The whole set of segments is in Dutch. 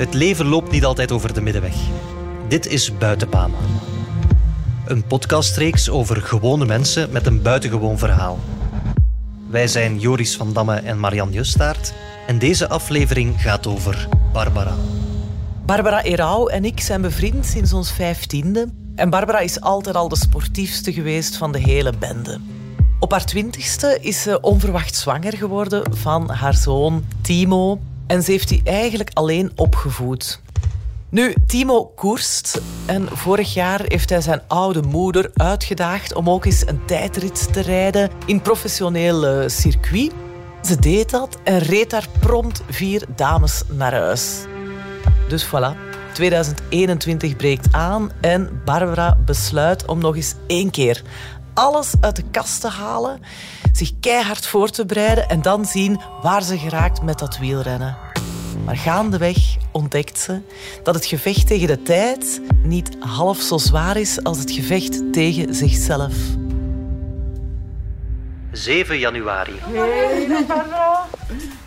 Het leven loopt niet altijd over de middenweg. Dit is Buitenbaan. Een podcastreeks over gewone mensen met een buitengewoon verhaal. Wij zijn Joris van Damme en Marian Justaert en deze aflevering gaat over Barbara. Barbara Erau en ik zijn bevriend sinds ons vijftiende. En Barbara is altijd al de sportiefste geweest van de hele bende. Op haar twintigste is ze onverwacht zwanger geworden van haar zoon Timo. En ze heeft die eigenlijk alleen opgevoed. Nu, Timo koerst en vorig jaar heeft hij zijn oude moeder uitgedaagd om ook eens een tijdrit te rijden in professioneel circuit. Ze deed dat en reed daar prompt vier dames naar huis. Dus voilà, 2021 breekt aan en Barbara besluit om nog eens één keer alles uit de kast te halen, zich keihard voor te bereiden en dan zien waar ze geraakt met dat wielrennen. Maar gaandeweg ontdekt ze dat het gevecht tegen de tijd niet half zo zwaar is als het gevecht tegen zichzelf. 7 januari.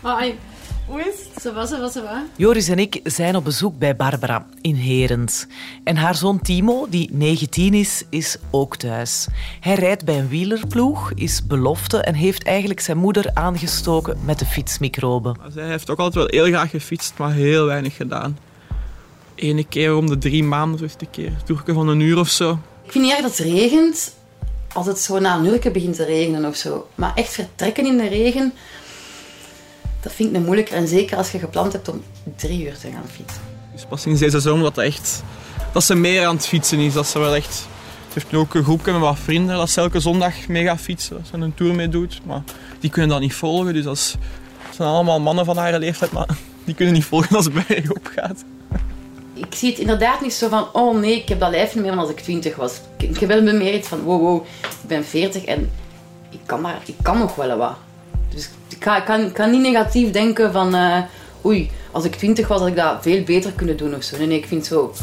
Hoi. Hoe is het? Zo was, zo was, zo was. Joris en ik zijn op bezoek bij Barbara in Herens. En haar zoon Timo, die 19 is, is ook thuis. Hij rijdt bij een wielerploeg, is belofte en heeft eigenlijk zijn moeder aangestoken met de fietsmicroben. Zij heeft ook altijd wel heel graag gefietst, maar heel weinig gedaan. Ene keer om de drie maanden, het een keer. Toerke van een uur of zo. Ik vind niet erg dat het regent. Als het zo na een uur begint te regenen of zo. Maar echt vertrekken in de regen, dat vind ik een moeilijker. En zeker als je gepland hebt om drie uur te gaan fietsen. Dus pas sinds deze zomer dat, echt, dat ze meer aan het fietsen is. Dat ze wel echt... Ze heeft nu ook een groepje met wat vrienden dat ze elke zondag mee gaat fietsen. Dat ze een tour mee doet. Maar die kunnen dat niet volgen. Dus dat, is- dat zijn allemaal mannen van haar leeftijd. Maar die kunnen niet volgen als het bergop gaat. Ik zie het inderdaad niet zo van, oh nee, ik heb dat lijf niet meer dan als ik twintig was. Ik, ik heb wel meer iets van, wow, wow, ik ben veertig en ik kan, maar, ik kan nog wel wat. Dus ik kan, ik kan, ik kan niet negatief denken van, eh, oei, als ik twintig was had ik dat veel beter kunnen doen of zo. Nee, nee, ik vind zo,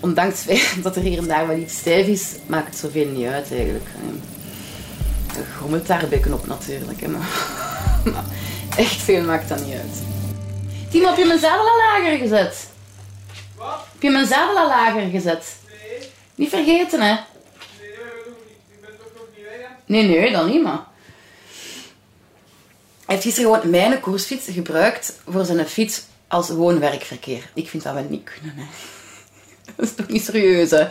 ondanks dat er hier en daar wel iets stijf is, maakt het zoveel niet uit eigenlijk. Eh, Er grommelt daar een beetje op natuurlijk, hè, maar, maar echt veel maakt dat niet uit. Timo, heb je mijn zadel al lager gezet? Heb je mijn zadel al lager gezet? Nee. Niet vergeten, hè? Nee, nee, dan niet, maar... Hij heeft gisteren gewoon mijn koersfiets gebruikt voor zijn fiets als woon-werkverkeer. Ik vind dat wel niet kunnen, hè. Dat is toch niet serieus, hè? En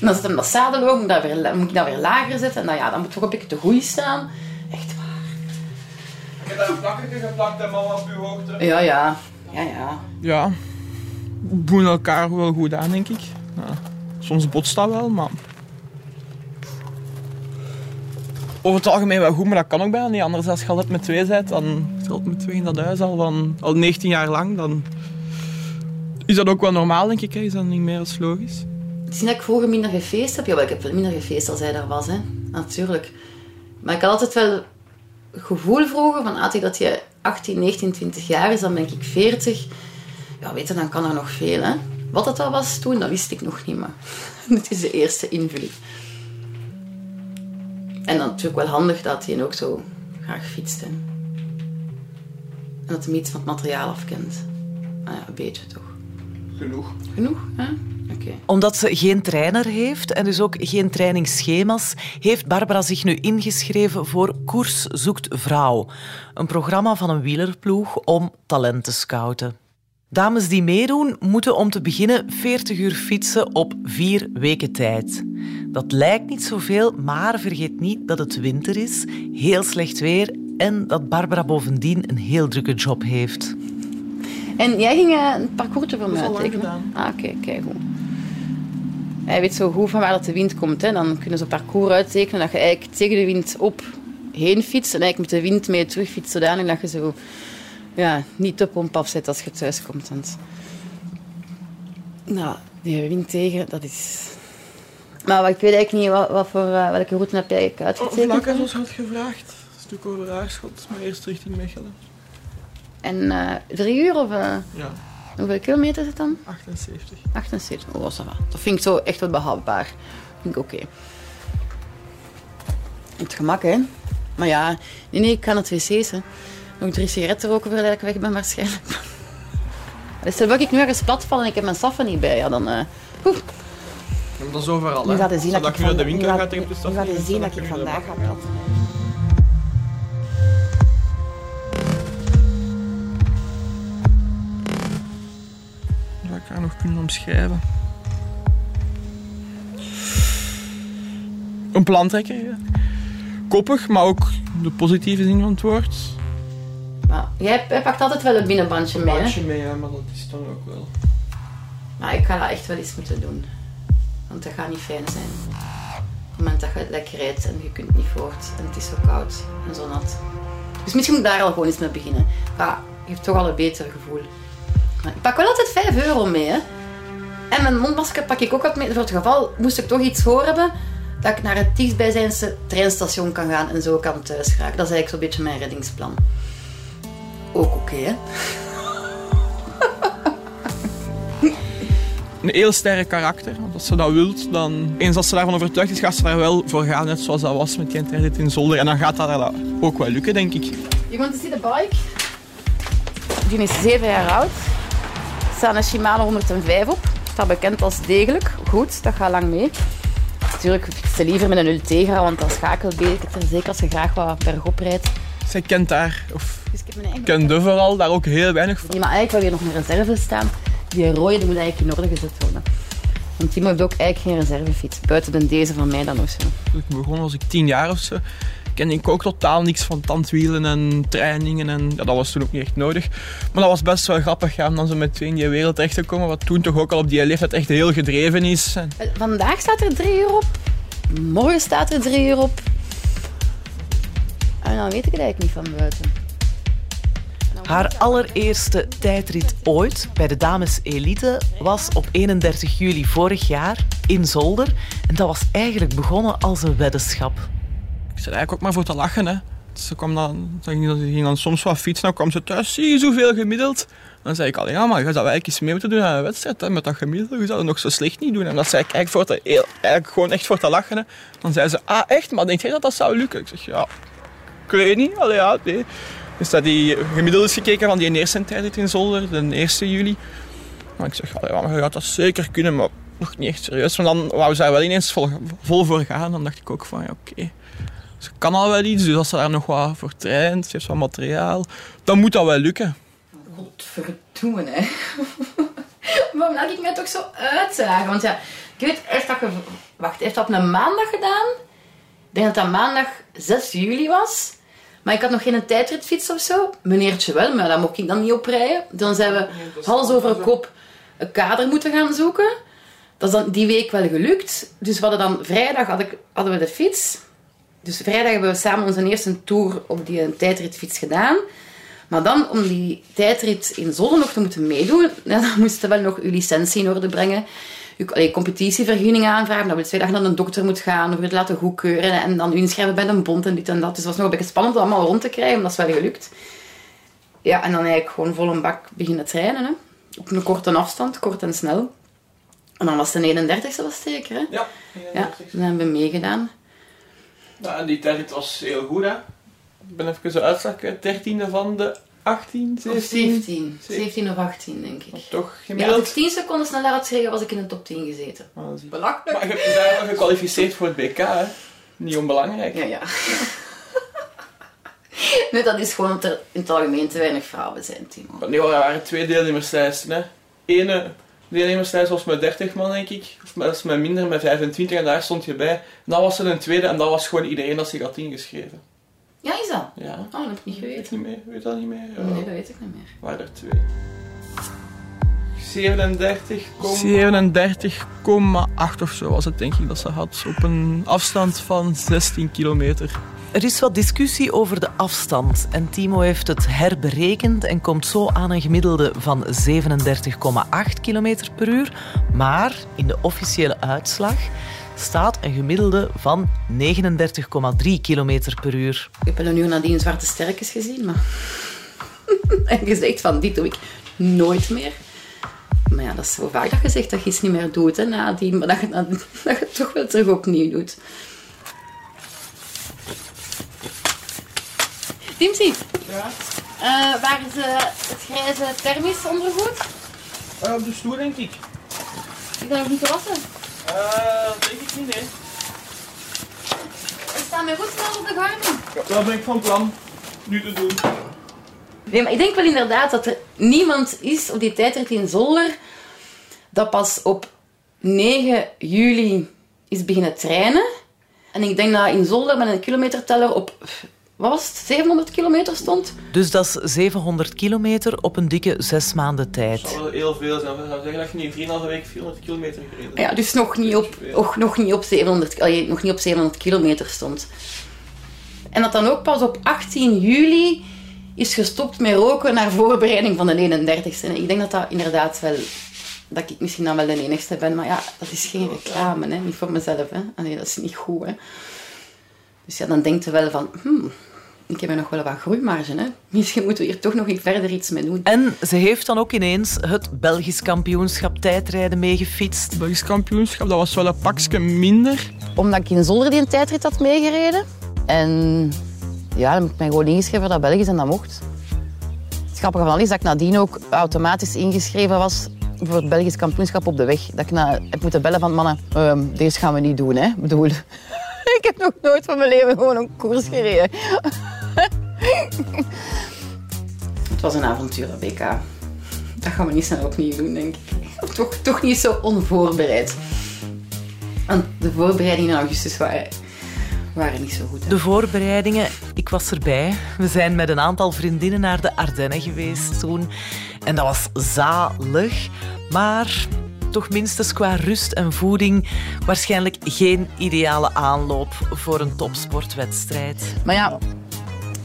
dan zit hem dat zadel ook, moet ik dat weer, la- moet ik dat weer lager zetten. En dan, ja, dan moet toch een beetje te goed staan. Echt waar. Ik heb daar een plakketje geplakt en man op uw hoogte. Ja, ja. Ja, ja. Ja, we voelen elkaar wel goed aan, denk ik. Ja, soms botst dat wel, maar... Over het algemeen wel goed, maar dat kan ook bijna niet. Anders als je altijd met twee bent, dan is altijd met twee in dat huis al, van, al 19 jaar lang. Dan is dat ook wel normaal, denk ik. Hè? Is dat niet meer als logisch? Misschien dat ik vroeger minder gefeest heb. Ja, wel, ik heb wel minder gefeest als hij daar was, hè. Natuurlijk. Maar ik had altijd wel het gevoel vroeger van, ah, tegen dat je 18, 19, 20 jaar is, dan ben ik 40. Ja, weet je, dan kan er nog veel, hè. Wat het al was toen, dat wist ik nog niet, maar dit is de eerste invulling. En dan natuurlijk wel handig dat hij ook zo graag fietst, hè. En dat hij iets van het materiaal afkent. Nou ja, een beetje toch. Genoeg. Genoeg, hè? Oké. Omdat ze geen trainer heeft en dus ook geen trainingsschema's, heeft Barbara zich nu ingeschreven voor Koers zoekt vrouw. Een programma van een wielerploeg om talent te scouten. Dames die meedoen moeten om te beginnen 40 uur fietsen op vier weken tijd. Dat lijkt niet zoveel, maar vergeet niet dat het winter is, heel slecht weer en dat Barbara bovendien een heel drukke job heeft. En jij ging eh, een parcours voor me Dat is al lang uittekenen? Ah, oké, kijk goed. Hij weet zo goed van waar dat de wind komt. Hè. Dan kunnen ze een parcours uittekenen dat je eigenlijk tegen de wind op heen fietst en eigenlijk met de wind mee terug fietst, zodanig dat je zo ja, niet de pomp afzet als je thuis komt. Want, nou, die wind tegen, dat is... Maar wat- ik weet eigenlijk niet wat, wat voor, eh, welke route heb jij eigenlijk uitgetekend. Vlakken, zoals je had gevraagd. Een stuk over Aarschot, maar eerst richting Mechelen. En eh, drie uur of eh, Ja, hoeveel kilometer is het dan? 78. 78. Oh, ça va. Dat vind ik zo echt wel behapbaar. Vind ik oké. Het gemak, hè. Maar ja, nee, nee, ik kan het wc's, hè. Nog drie sigaretten roken voordat ik weg ben, waarschijnlijk. Dus stel dat ik nu ergens plat val en ik heb mijn saffen niet bij, ja, dan... eh maar dat is overal, hè. nu zien dat ik, nu naar de winkel gaat- ga tegen de stad. nu gaat je zien dat ik je vandaag ga plat. Dat ik haar nog kunnen omschrijven. Een plantrekker, ja. Koppig, maar ook de positieve zin van het woord. Jij, jij pakt altijd wel een binnenbandje mee, hè? Bandje mee, ja, maar dat is dan ook wel. Maar ik ga dat echt wel eens moeten doen. Want dat gaat niet fijn zijn. Op het moment dat je lekker rijdt en je kunt niet voort en het is zo koud en zo nat. Dus misschien moet ik daar al gewoon eens mee beginnen. Ja, je hebt toch al een beter gevoel. Maar ik pak wel altijd 5 euro mee, hè. En mijn mondmasker pak ik ook altijd mee. Voor het geval, moest ik toch iets voor hebben, dat ik naar het dichtstbijzijnse treinstation kan gaan en zo kan thuis geraken. Dat is eigenlijk zo'n beetje mijn reddingsplan. Ook oké, hè. Een heel sterk karakter. Want als ze dat wilt, dan... Eens als ze daarvan overtuigd is, gaat ze daar wel voor gaan. Net zoals dat was met die interdit in Zolder. En dan gaat dat ook wel lukken, denk ik. You want to see the bike? Die is 7 jaar oud. Er staat een Shimano 105 op. Staat bekend als degelijk. Goed, dat gaat lang mee. Natuurlijk je liever met een Ultegra, want dat schakel beter. Zeker als je graag wat bergop rijdt. Zij kent daar, of Dus ik kende vooral, daar ook heel weinig van. Die maar eigenlijk wel weer nog een reserve staan. Die rode die moet eigenlijk in orde gezet worden. Want Timo heeft ook eigenlijk geen reservefiets. Buiten de deze van mij dan of zo. Toen ik begon was ik tien jaar of zo. Kende ik ook totaal niks van tandwielen en trainingen. En ja, dat was toen ook niet echt nodig. Maar dat was best wel grappig ja, om dan zo met twee in die wereld terecht te komen. Wat toen toch ook al op die leeftijd echt heel gedreven is. Eh, Vandaag staat er 3 uur op. Morgen staat er 3 uur op. En dan weet ik het eigenlijk niet van buiten. En dan Haar allereerste tijdrit ooit bij de dames elite was op 31 juli vorig jaar in Zolder. En dat was eigenlijk begonnen als een weddenschap. ik zat eigenlijk ook maar voor te lachen. Hè. Ze kwam dan, ze ging, ze ging dan soms wat fietsen. Dan kwam ze thuis, zie je zoveel gemiddeld? Dan zei ik al, ja, maar je zou eigenlijk eens mee moeten doen aan een wedstrijd. Hè, met dat gemiddelde, je zou het nog zo slecht niet doen. En dat zei ik eigenlijk, voor te, eigenlijk gewoon echt voor te lachen. Hè. Dan zei ze, ah echt? Maar denk jij dat dat zou lukken? Ik zeg, ja, ik weet niet. Allee, ja, nee. Dus dat die gemiddeld is gekeken van die eerste tijd in Zolder, de 1 juli. Maar ik zeg, allee, maar je gaat dat zeker kunnen, maar nog niet echt serieus. Want dan wou ze daar wel ineens vol, voor gaan. Dan dacht ik ook van, ja, oké. Ze kan al wel iets, dus als ze daar nog wat voor traint, ze heeft wat materiaal, dan moet dat wel lukken. Godverdomme, hè. Waarom laat ik mij toch zo uitzagen? Want ja, ik weet, heeft dat, ge... Wacht, heeft dat een maandag gedaan? Ik denk dat dat maandag 6 juli was. Maar ik had nog geen tijdritfiets of zo. Meneertje wel, maar daar mocht ik dan niet op rijden. Dan zijn we hals over kop een kader moeten gaan zoeken. Dat is dan die week wel gelukt. Dus we hadden dan vrijdag had ik, hadden we de fiets. Dus vrijdag hebben we samen onze eerste tour op die tijdritfiets gedaan. Maar dan, om die tijdrit in Zolder nog te moeten meedoen, dan moesten we wel nog uw licentie in orde brengen. Allee, competitievergunning aanvragen, dat we twee dagen naar een dokter moet gaan, of het laten goedkeuren en dan inschrijven bij een bond en dit en dat. Dus het was nog een beetje spannend om allemaal rond te krijgen, maar dat is wel gelukt. Ja, en dan eigenlijk gewoon vol een bak beginnen trainen. Hè. Op een korte afstand, kort en snel. En dan was het de 31ste, was zeker, hè? Ja, Ja, dan hebben we meegedaan. ja en die tijd was heel goed, hè. Ik ben even zo uitzag, 13e van de 18, Of 17. 17 of 18, denk ik. Toch Ja, als gemiddeld. ik 10 seconden sneller had gereden, was ik in de top 10 gezeten. Maar dat is- Belachelijk. Maar je hebt daar wel gekwalificeerd voor het BK, hè. Niet onbelangrijk. Ja, ja. nee, dat is gewoon omdat er in het algemeen te weinig vrouwen zijn, Timo. Maar nee, er waren twee deelnemerslijsten, hè. Ene deelnemerslijst was met 30 man, denk ik. Of met, met minder, met 25, en daar stond je bij. En dan was er een tweede, en dat was gewoon iedereen dat zich had ingeschreven. Ja, is dat? Ja. Oh, dat heb ik niet Weet geweten. je niet meer? Weet dat niet meer? Ja. Nee, dat weet ik niet meer. waren er twee. 37,8 of zo was het denk ik dat ze had. Op een afstand van 16 kilometer. Er is wat discussie over de afstand en Timo heeft het herberekend en komt zo aan een gemiddelde van 37,8 km per uur. Maar in de officiële uitslag staat een gemiddelde van 39,3 km per uur. Ik heb een uur nadien zwarte sterkjes gezien, maar... en gezegd van, dit doe ik nooit meer. Maar ja, dat is zo vaak dat je zegt dat je iets niet meer doet, hè, nadien. Maar dat je, dat je het toch wel terug opnieuw doet. Timsie, Ja. eh, waar is eh, het grijze thermisch ondergoed? Uh, op de stoel, denk ik. Ik ben nog niet gewassen. Uh, denk ik niet, nee. Staan mijn voetstels op de Garmin. Ja, dat ben ik van plan. Nu te doen. Nee, maar ik denk wel inderdaad dat er niemand is op die tijdrit in Zolder dat pas op 9 juli is beginnen trainen. En ik denk dat in Zolder met een kilometerteller op wat was het, 700 kilometer stond. Dus dat is 700 kilometer op een dikke zes maanden tijd. Dat zou wel heel veel zijn. Zou zeggen dat je nu 3,5 week 400 kilometer gereden Ja, dus nog niet op, nog, nog niet op, 700, allee, nog niet op 700 kilometer stond. En dat dan ook pas op 18 juli is gestopt met roken naar voorbereiding van de 31ste. En ik denk dat dat inderdaad wel... Dat ik misschien dan wel de enigste ben, maar ja, dat is geen reclame, hè. niet voor mezelf. Hè. Allee, dat is niet goed. Hè. Dus ja, dan denkt je wel van... Hmm, ik heb er nog wel wat groeimarge. Hè. Misschien moeten we hier toch nog verder iets mee doen. En ze heeft dan ook ineens het Belgisch kampioenschap tijdrijden meegefietst. Het Belgisch kampioenschap, dat was wel een pakje minder. Omdat ik in Zolder die een tijdrit had meegereden. En ja, dan heb ik mij gewoon ingeschreven voor dat Belgisch en dat mocht. Het grappige van is dat ik nadien ook automatisch ingeschreven was voor het Belgisch kampioenschap op de weg. Dat ik na, heb moeten bellen van mannen, uh, deze gaan we niet doen. Hè. Ik bedoel, ik heb nog nooit van mijn leven gewoon een koers gereden. Het was een avontuur, BK. Dat gaan we niet snel opnieuw doen, denk ik. Toch, toch niet zo onvoorbereid. Want de voorbereidingen in augustus waren, waren niet zo goed. Hè? De voorbereidingen, ik was erbij. We zijn met een aantal vriendinnen naar de Ardennen geweest toen. En dat was zalig. Maar toch minstens qua rust en voeding waarschijnlijk geen ideale aanloop voor een topsportwedstrijd. Maar ja,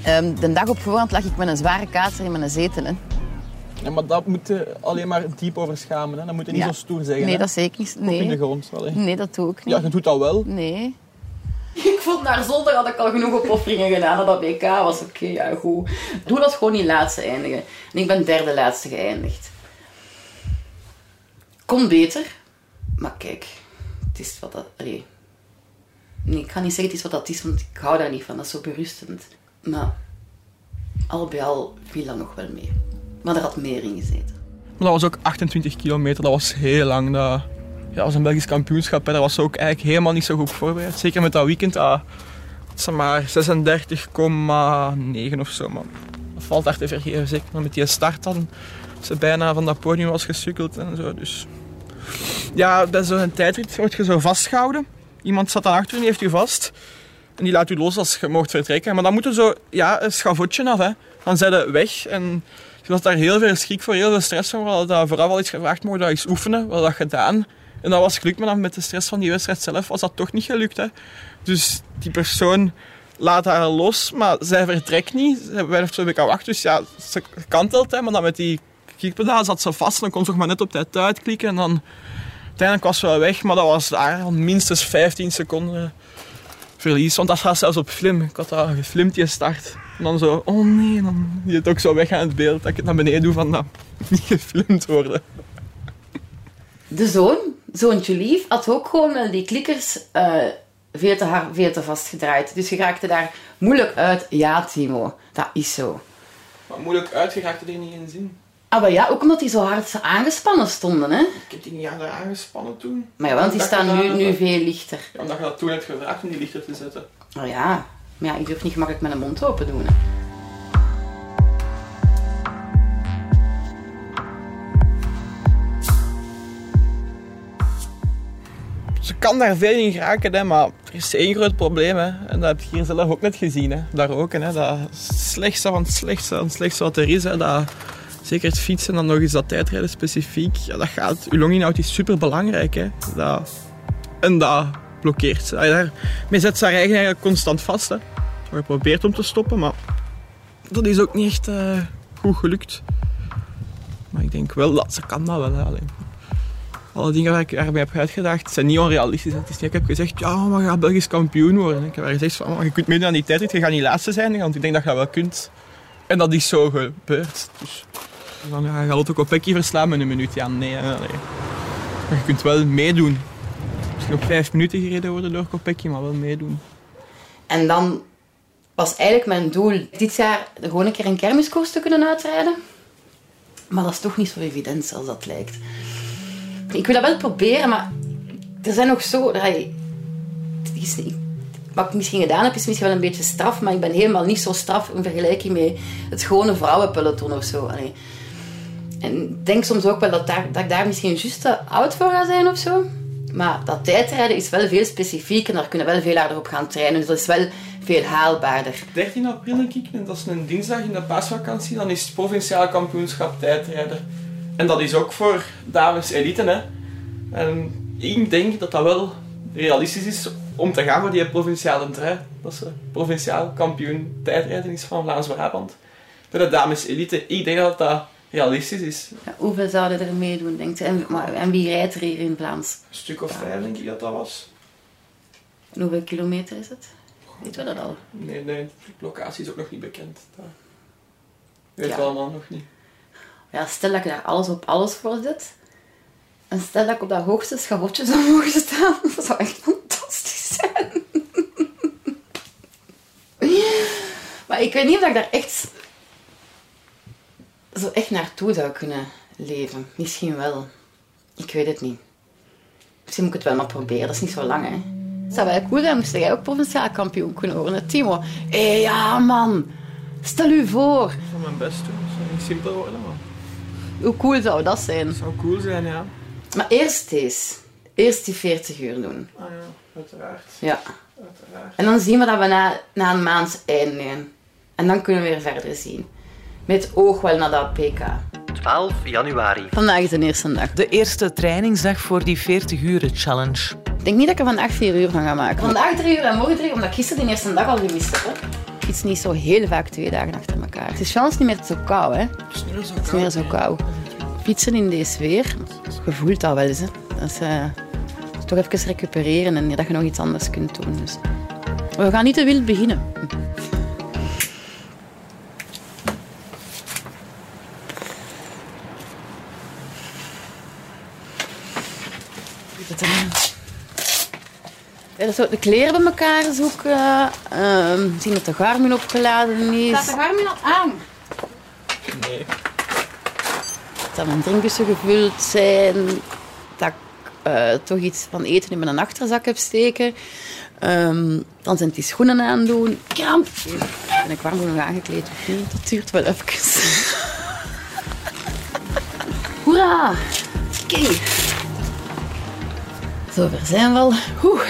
um, de dag op voorhand lag ik met een zware kater in mijn zetel. Hè. Ja, maar dat moet je alleen maar diep over schamen. Hè. Dat moet je niet zo stoer zeggen. Nee, hè. dat zeker niet. Nee. in de grond wel. Hè. Nee, dat doe ik niet. Ja, je doet dat wel. Nee. Ik vond naar zolder had ik al genoeg opofferingen gedaan. Dat BK was oké, ja goed. Doe dat gewoon niet laatste eindigen. En ik ben derde laatste geëindigd. Kon beter. Maar kijk, het is wat dat... Nee, ik ga niet zeggen het is wat dat is, want ik hou daar niet van. Dat is zo berustend. Maar al bij al viel dat nog wel mee. Maar er had meer in gezeten. Maar dat was ook 28 kilometer, dat was heel lang. Dat, ja, was een Belgisch kampioenschap en dat was ook eigenlijk helemaal niet zo goed voorbereid. Zeker met dat weekend, dat, zeg maar 36,9 of zo. Maar dat valt daar te vergeven, zeker met die start dan. Ze bijna van dat podium was gesukkeld en zo. Dus ja, bij zo'n tijdrit word je zo vastgehouden. Iemand zat dan achter die heeft je vast. En die laat u los als je mocht vertrekken. Maar dan moet je zo ja, een schavotje af. Hè. Dan zijn ze weg. En je had daar heel veel schrik voor, heel veel stress voor. We hadden vooraf al iets gevraagd, mogen dat eens oefenen. We hadden dat gedaan. En dat was gelukt, maar dan met de stress van die wedstrijd zelf was dat toch niet gelukt. Hè. Dus die persoon laat haar los, maar zij vertrekt niet. Zij blijft zo een beetje wachten. Dus ja, ze kantelt, hè, maar dan met die klikpedaal zat ze vast. Dan kon ze nog maar net op tijd uitklikken. En dan uiteindelijk was ze wel weg, maar dat was daar al minstens 15 seconden verlies. Want dat staat zelfs op film. Ik had dat gefilmd, die start. En dan zo, oh nee, dan je het ook zo weg aan het beeld. Dat ik het naar beneden doe van dat niet gefilmd worden. De zoon, zoontje lief, had ook gewoon wel die klikkers uh, veel, te hard, veel te vast gedraaid. Dus je raakte daar moeilijk uit. Ja, Timo, dat is zo. Maar moeilijk uit, je raakte er niet in zin. Ah, maar ja, ook omdat die zo hard aangespannen stonden, hè? Ik heb die niet harder aangespannen toen. Maar ja, want die staan nu, nu veel lichter. Ja, omdat je dat toen hebt gevraagd om die lichter te zetten. Oh ja, maar ja, ik durf niet gemakkelijk mijn mond open doen, hè. Ze kan daar veel in geraken, hè, maar er is één groot probleem. Hè, en dat heb je hier zelf ook net gezien. Hè, daar ook. Hè, dat slechtste van het slechtste, van het slechtste wat er is. Hè, dat, zeker het fietsen en dan nog eens dat tijdrijden specifiek. Ja, dat gaat, je longinhoud is super belangrijk. Hè, dat, en dat blokkeert ze. Daarmee zet ze eigen eigenlijk constant vast. Hè. Ze geprobeerd om te stoppen, maar dat is ook niet echt uh, goed gelukt. Maar ik denk wel dat ze kan dat wel. Alleen alle dingen waar ik erbij heb uitgedacht zijn niet onrealistisch. Het is niet, ik heb gezegd, ja, maar gaat Belgisch kampioen worden. Ik heb gezegd, van, je kunt meedoen aan die tijdrit, je gaat niet laatste zijn, want ik denk dat je dat wel kunt. En dat is zo gebeurd. Dus dan ja, je ook Kopecky verslaan met een minuut. Ja, nee. Maar je kunt wel meedoen. Misschien op vijf minuten gereden worden door Kopecky, maar wel meedoen. En dan was eigenlijk mijn doel dit jaar gewoon een keer een kermiskoers te kunnen uitrijden. Maar dat is toch niet zo evident zoals dat lijkt. Ik wil dat wel proberen, maar er zijn nog zo... wat ik misschien gedaan heb, is misschien wel een beetje straf, maar ik ben helemaal niet zo straf in vergelijking met het gewone vrouwenpeloton of zo. En ik denk soms ook wel dat, daar, dat ik daar misschien juist te oud voor ga zijn of zo. Maar dat tijdrijden is wel veel specifiek en daar kunnen we wel veel harder op gaan trainen. Dus dat is wel veel haalbaarder. 13 april denk ik, dat is een dinsdag in de paasvakantie, dan is het provinciaal kampioenschap tijdrijden. En dat is ook voor dames elite, hè. En ik denk dat dat wel realistisch is om te gaan voor die provinciale trui. Dat ze provinciaal kampioen tijdrijden is van Vlaams-Brabant. Voor de dames elite, ik denk dat dat realistisch is. Ja, hoeveel zouden er meedoen, denkt u? En, maar, en wie rijdt er hier in Vlaams? Een stuk of vijf denk ik dat dat was. En hoeveel kilometer is het? Weet we dat al? Nee, nee, de locatie is ook nog niet bekend. Dat weet Ja. allemaal nog niet. Ja, stel dat ik daar alles op alles voor zet. En stel dat ik op dat hoogste schavotje zou mogen staan. Dat zou echt fantastisch zijn. Maar ik weet niet of ik daar echt... Zo echt naartoe zou kunnen leven. Misschien wel. Ik weet het niet. Misschien moet ik het wel maar proberen. Dat is niet zo lang, hè. Het zou wel cool zijn moest jij ook provinciaal kampioen kunnen worden, Timo. Hé, ja, man. Stel u voor. Ik zal mijn best doen. Het zal niet simpel worden, maar Hoe cool zou dat zijn? het zou cool zijn, ja. Maar eerst deze. Eerst die 40 uur doen. Ah ja, uiteraard. Ja. uiteraard. En dan zien we dat we na, na een maand eindigen. En dan kunnen we weer verder zien. Met oog wel naar dat PK. 12 januari. Vandaag is de eerste dag. De eerste trainingsdag voor die 40 uren challenge. Ik denk niet dat ik er vandaag 4 uur van ga maken. Vandaag 3 uur en morgen 3 uur, omdat ik gisteren die eerste dag al gemist heb. Fiets niet zo heel vaak twee dagen achter elkaar. Het is chance niet meer zo koud, hè. Het Het is niet meer zo is niet meer zo koud. Fietsen in deze weer, je voelt dat wel eens, hè. Dat is, eh, dat is toch even recupereren en dat je nog iets anders kunt doen. Dus. We gaan niet te wild beginnen. Zo de kleren bij elkaar zoeken. ehm, zien dat de Garmin opgeladen is. Staat de Garmin al aan? Nee. dat mijn drinkbussen gevuld zijn, dat ik eh, toch iets van eten in mijn achterzak heb steken. Ehm, dan zijn die schoenen aandoen. Kramp! Ben ik warm genoeg aangekleed of niet? Dat duurt wel even. Hoera! Oké. Zover zijn we al. Oeh.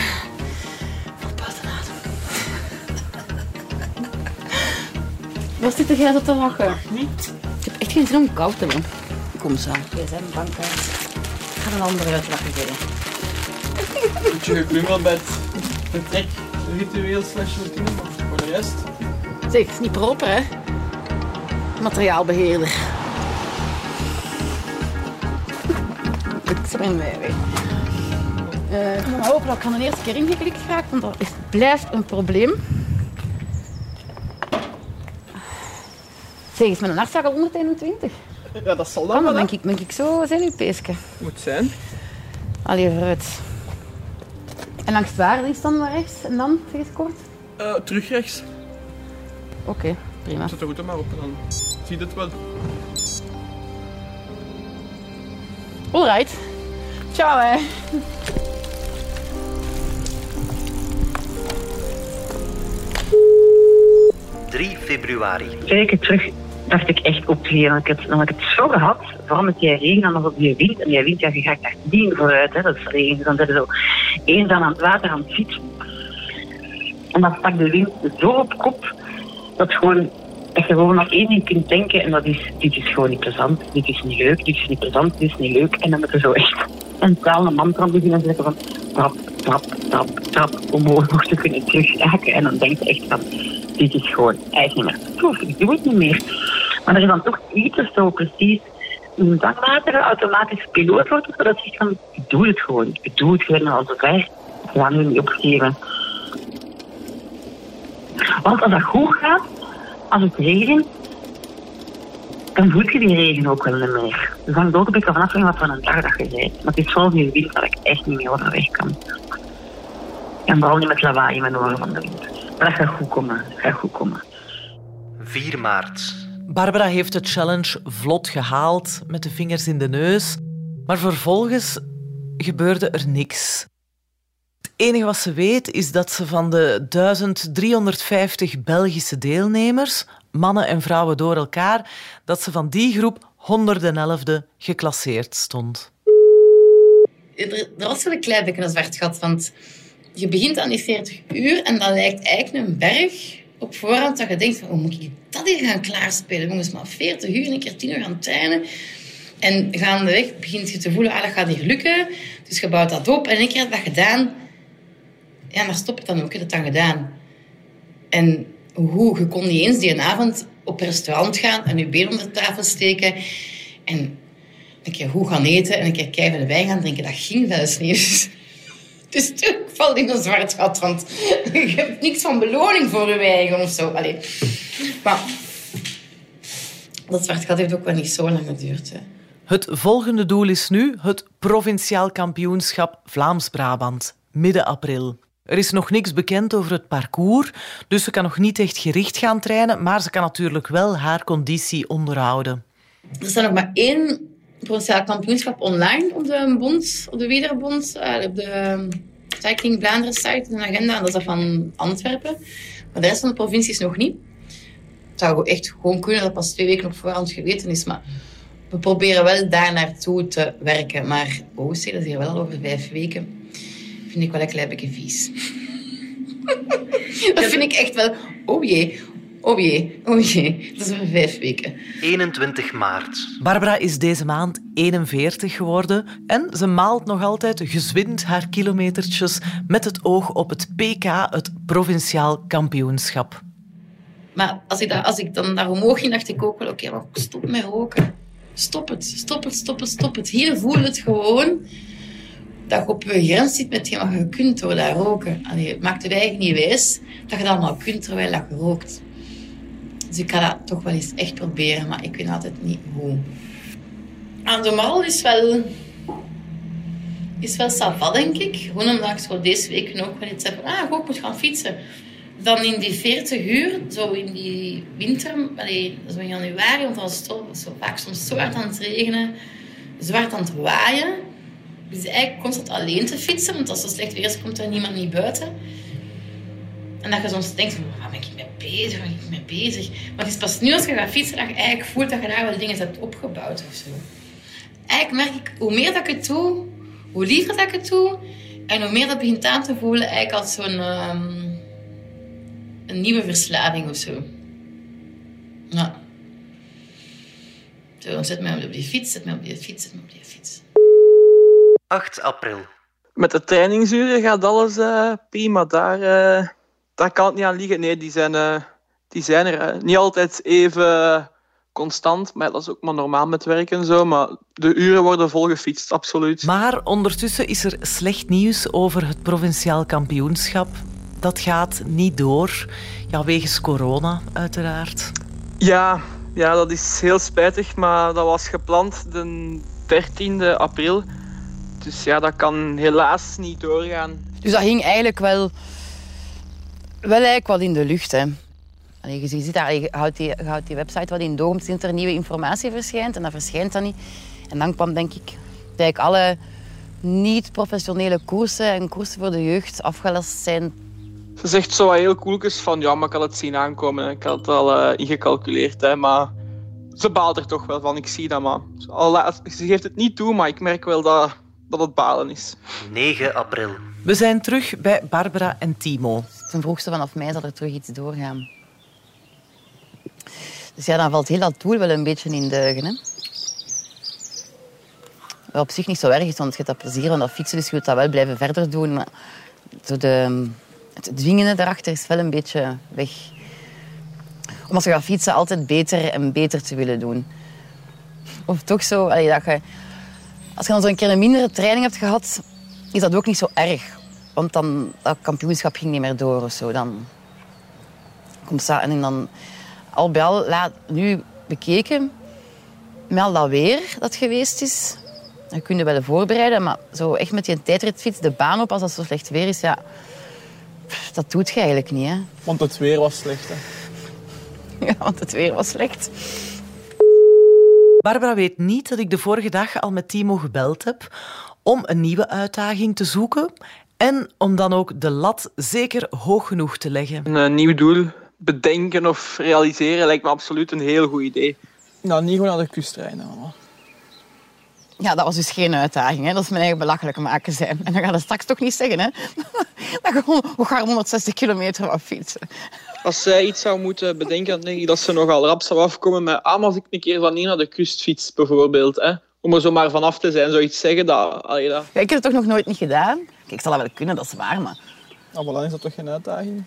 Wat zit jij zo te lachen? Niet? Ik heb echt geen zin om koud te doen. Kom zo. Zijn bankkaart. Ik ga een andere uitlachen geven. Beetje geklungeld bij het vertrek. Ritueel slash routine, maar voor de rest... Zeg, het is niet proper, hè? Materiaalbeheerder. Ik spring mij weg. Eh, ik moet maar hopen dat ik aan de eerste keer ingeklikt raak, want dat is, blijft een probleem. Zeg, is mijn hartslag al 121? Ja, dat zal Dan, dan dan wel. ben ik, ben ik zo zenuwpeeske. Moet zijn. Allee, vooruit. En langs waarde is dan naar rechts en dan, zeg eens kort? Eh, terug rechts. Oké, prima. Zet de route maar op en dan zie je het wel. Alright. Ciao, hè. 3 februari. weken terug dacht ik echt op twee. Dan had ik het, had ik het zo gehad, vooral met die regen en dan op die wind. En die wind, ja, je gaat daar niet vooruit, hè, dat is regen. Dus dan zit je zo eenzaam aan het water aan het fietsen. En dan stak de wind zo op kop, dat, gewoon, dat je gewoon maar één ding kunt denken. En dat is, dit is gewoon niet plezant, dit is niet leuk, dit is niet plezant, dit is niet leuk. En dan moet je zo echt een taal, een mantra beginnen zeggen van trap, trap, trap, trap, om omhoog te kunnen terugraken. En dan denk je echt van, dit is gewoon echt niet meer ik doe het niet meer. Maar er is dan toch iets of zo precies een dwangmatige automatische piloot wordt, zodat je zegt van, ik doe het gewoon, ik doe het gewoon al zover, ik ga nu niet opgeven. Want als dat goed gaat, als het regent, dan voel je die regen ook wel niet meer. Dus dan ook een beetje vanaf wat van een dag dat je rijdt. Maar het is vooral die wind dat ik echt niet meer overweg kan. En vooral niet met lawaai in mijn oren van de wind. Maar dat gaat goed komen, dat gaat goed komen. 4 maart. Barbara heeft de challenge vlot gehaald, met de vingers in de neus. Maar vervolgens gebeurde er niks. Het enige wat ze weet is dat ze van de 1350 Belgische deelnemers, mannen en vrouwen door elkaar, dat ze van die groep 111e geclasseerd stond. Er, was wel een klein beetje een zwart gat, want je begint aan die 40 uur en dat lijkt eigenlijk een berg op voorhand dat je denkt van, hoe moet ik dat hier gaan klaarspelen? Jongens, maar 40 uur, een keer 10 uur gaan trainen. En gaandeweg begint je te voelen, ah, dat gaat niet lukken. Dus je bouwt dat op en een keer dat gedaan. Ja, dan stop je dan ook, je dat dan gedaan. En hoe, je kon niet eens die avond op restaurant gaan en je been onder de tafel steken. En een keer goed gaan eten en een keer keihard wijn gaan drinken. Dat ging eens niet. Dus toen valt in een zwart gat, want je hebt niks van beloning voor je eigen of zo. Allee. Maar dat zwart gat heeft ook wel niet zo lang geduurd. Hè. Het volgende doel is nu het provinciaal kampioenschap Vlaams-Brabant, midden april. Er is nog niks bekend over het parcours, dus ze kan nog niet echt gericht gaan trainen, maar ze kan natuurlijk wel haar conditie onderhouden. Er staat nog maar één provinciaal kampioenschap online op de bond, op de Wiederbond, uh, op de Cycling Vlaanderen site, een agenda, en dat is dat van Antwerpen. Maar de rest van de provincies nog niet. Het zou echt gewoon kunnen dat pas twee weken op voorhand geweten is, maar we proberen wel daar naartoe te werken. Maar OC, dat is hier wel al over vijf weken, vind ik wel een klein beetje vies. dat vind ik echt wel, oh jee, Oh jee, oh jee, dat is over vijf weken. 21 maart. Barbara is deze maand 41 geworden en ze maalt nog altijd gezwind haar kilometertjes met het oog op het PK, het provinciaal kampioenschap. Maar als ik, dat, als ik dan daar omhoog ging, dacht ik ook wel, oké, maar stop met roken. Stop het, stop het, stop het, stop het. Hier voel het gewoon dat je op je grens zit met wat je kunt door dat roken. Allee, het maakt het eigenlijk niet wijs dat je dat allemaal kunt terwijl je rookt. Dus ik ga dat toch wel eens echt proberen, maar ik weet altijd niet hoe. Aan de mal is wel... Is wel denk ik. Gewoon omdat ik zo deze week ook wel iets heb van... Ah, ik moet gaan fietsen. Dan in die 40 uur, zo in die winter... Allee, zo in januari, want dan was het zo, zo vaak soms zo hard aan het regenen. Zo hard aan het waaien. Dus eigenlijk constant alleen te fietsen, want als het slecht weer is, komt er niemand niet buiten. En dat je soms denkt, waar ben ik mee bezig? Waar ben ik mee bezig? Maar het is pas nu als je gaat fietsen dat je eigenlijk voelt dat je daar wel dingen hebt opgebouwd of zo. Eigenlijk merk ik, hoe meer dat ik het doe, hoe liever dat ik het doe. En hoe meer dat begint aan te voelen eigenlijk als zo'n um, een nieuwe verslaving of zo. Ja. Zo, zet mij op die fiets, zet mij op die fiets, zet mij op die fiets. 8 april. Met de trainingsuren gaat alles uh, prima. Daar, uh, daar kan het niet aan liggen. Nee, die zijn, uh, die zijn er. Niet altijd even constant, maar dat is ook maar normaal met werk en zo. Maar de uren worden volgefietst, absoluut. Maar ondertussen is er slecht nieuws over het provinciaal kampioenschap. Dat gaat niet door, ja, wegens corona uiteraard. Ja, ja, dat is heel spijtig, maar dat was gepland de 13e april. Dus ja, dat kan helaas niet doorgaan. Dus dat ging eigenlijk wel, wel eigenlijk wat in de lucht. Hè. Je ziet daar, je houdt, die, houdt die website wat in doom sinds er nieuwe informatie verschijnt. En dat verschijnt dan niet. En dan kwam denk ik dat alle niet-professionele koersen en koersen voor de jeugd afgelast zijn. Ze zegt zo wat heel koeltjes van ja, maar ik had het zien aankomen. Ik had het al uh, ingecalculeerd. Hè, maar ze baalt er toch wel van. Ik zie dat maar. Ze geeft het niet toe, maar ik merk wel dat, dat het balen is. 9 april. We zijn terug bij Barbara en Timo. Ten vroegste vanaf mei zal er terug iets doorgaan. Dus ja, dan valt heel dat doel wel een beetje in duigen. Hè? Wat op zich niet zo erg is, want je hebt dat plezier van dat fietsen, dus je wilt dat wel blijven verder doen. Maar zo de, het dwingende daarachter is wel een beetje weg. Om als je gaat fietsen altijd beter en beter te willen doen. Of toch zo, dat je, als je dan zo een keer een mindere training hebt gehad, is dat ook niet zo erg. Want dan, dat kampioenschap ging niet meer door of zo. Dan komt dat en dan al bij al laat, nu bekeken, met al dat weer dat geweest is, dan kun je wel voorbereiden, maar zo echt met die tijdritfiets de baan op als het zo slecht weer is, ja, dat doet je eigenlijk niet. Hè. Want het weer was slecht, hè? Ja, want het weer was slecht. Barbara weet niet dat ik de vorige dag al met Timo gebeld heb om een nieuwe uitdaging te zoeken en om dan ook de lat zeker hoog genoeg te leggen. Een eh, nieuw doel bedenken of realiseren lijkt me absoluut een heel goed idee. Nou, niet gewoon naar de kust rijden. Maar... Ja, dat was dus geen uitdaging. Hè. Dat is mijn eigen belachelijk maken zijn. En dan gaat het straks toch niet zeggen, hè. Dat gewoon we gaan 160 kilometer af fietsen. Als zij iets zou moeten bedenken, dan denk ik dat ze nogal rap zou afkomen met... Ah, maar als ik een keer van hier naar de kust fiets, bijvoorbeeld. Hè. Om er zomaar vanaf te zijn, zoiets zeggen. Dat, allee, dat... Ja, ik heb het toch nog nooit niet gedaan. Kijk, ik zal dat wel kunnen, dat is waar, maar... Nou, maar dan is dat toch geen uitdaging?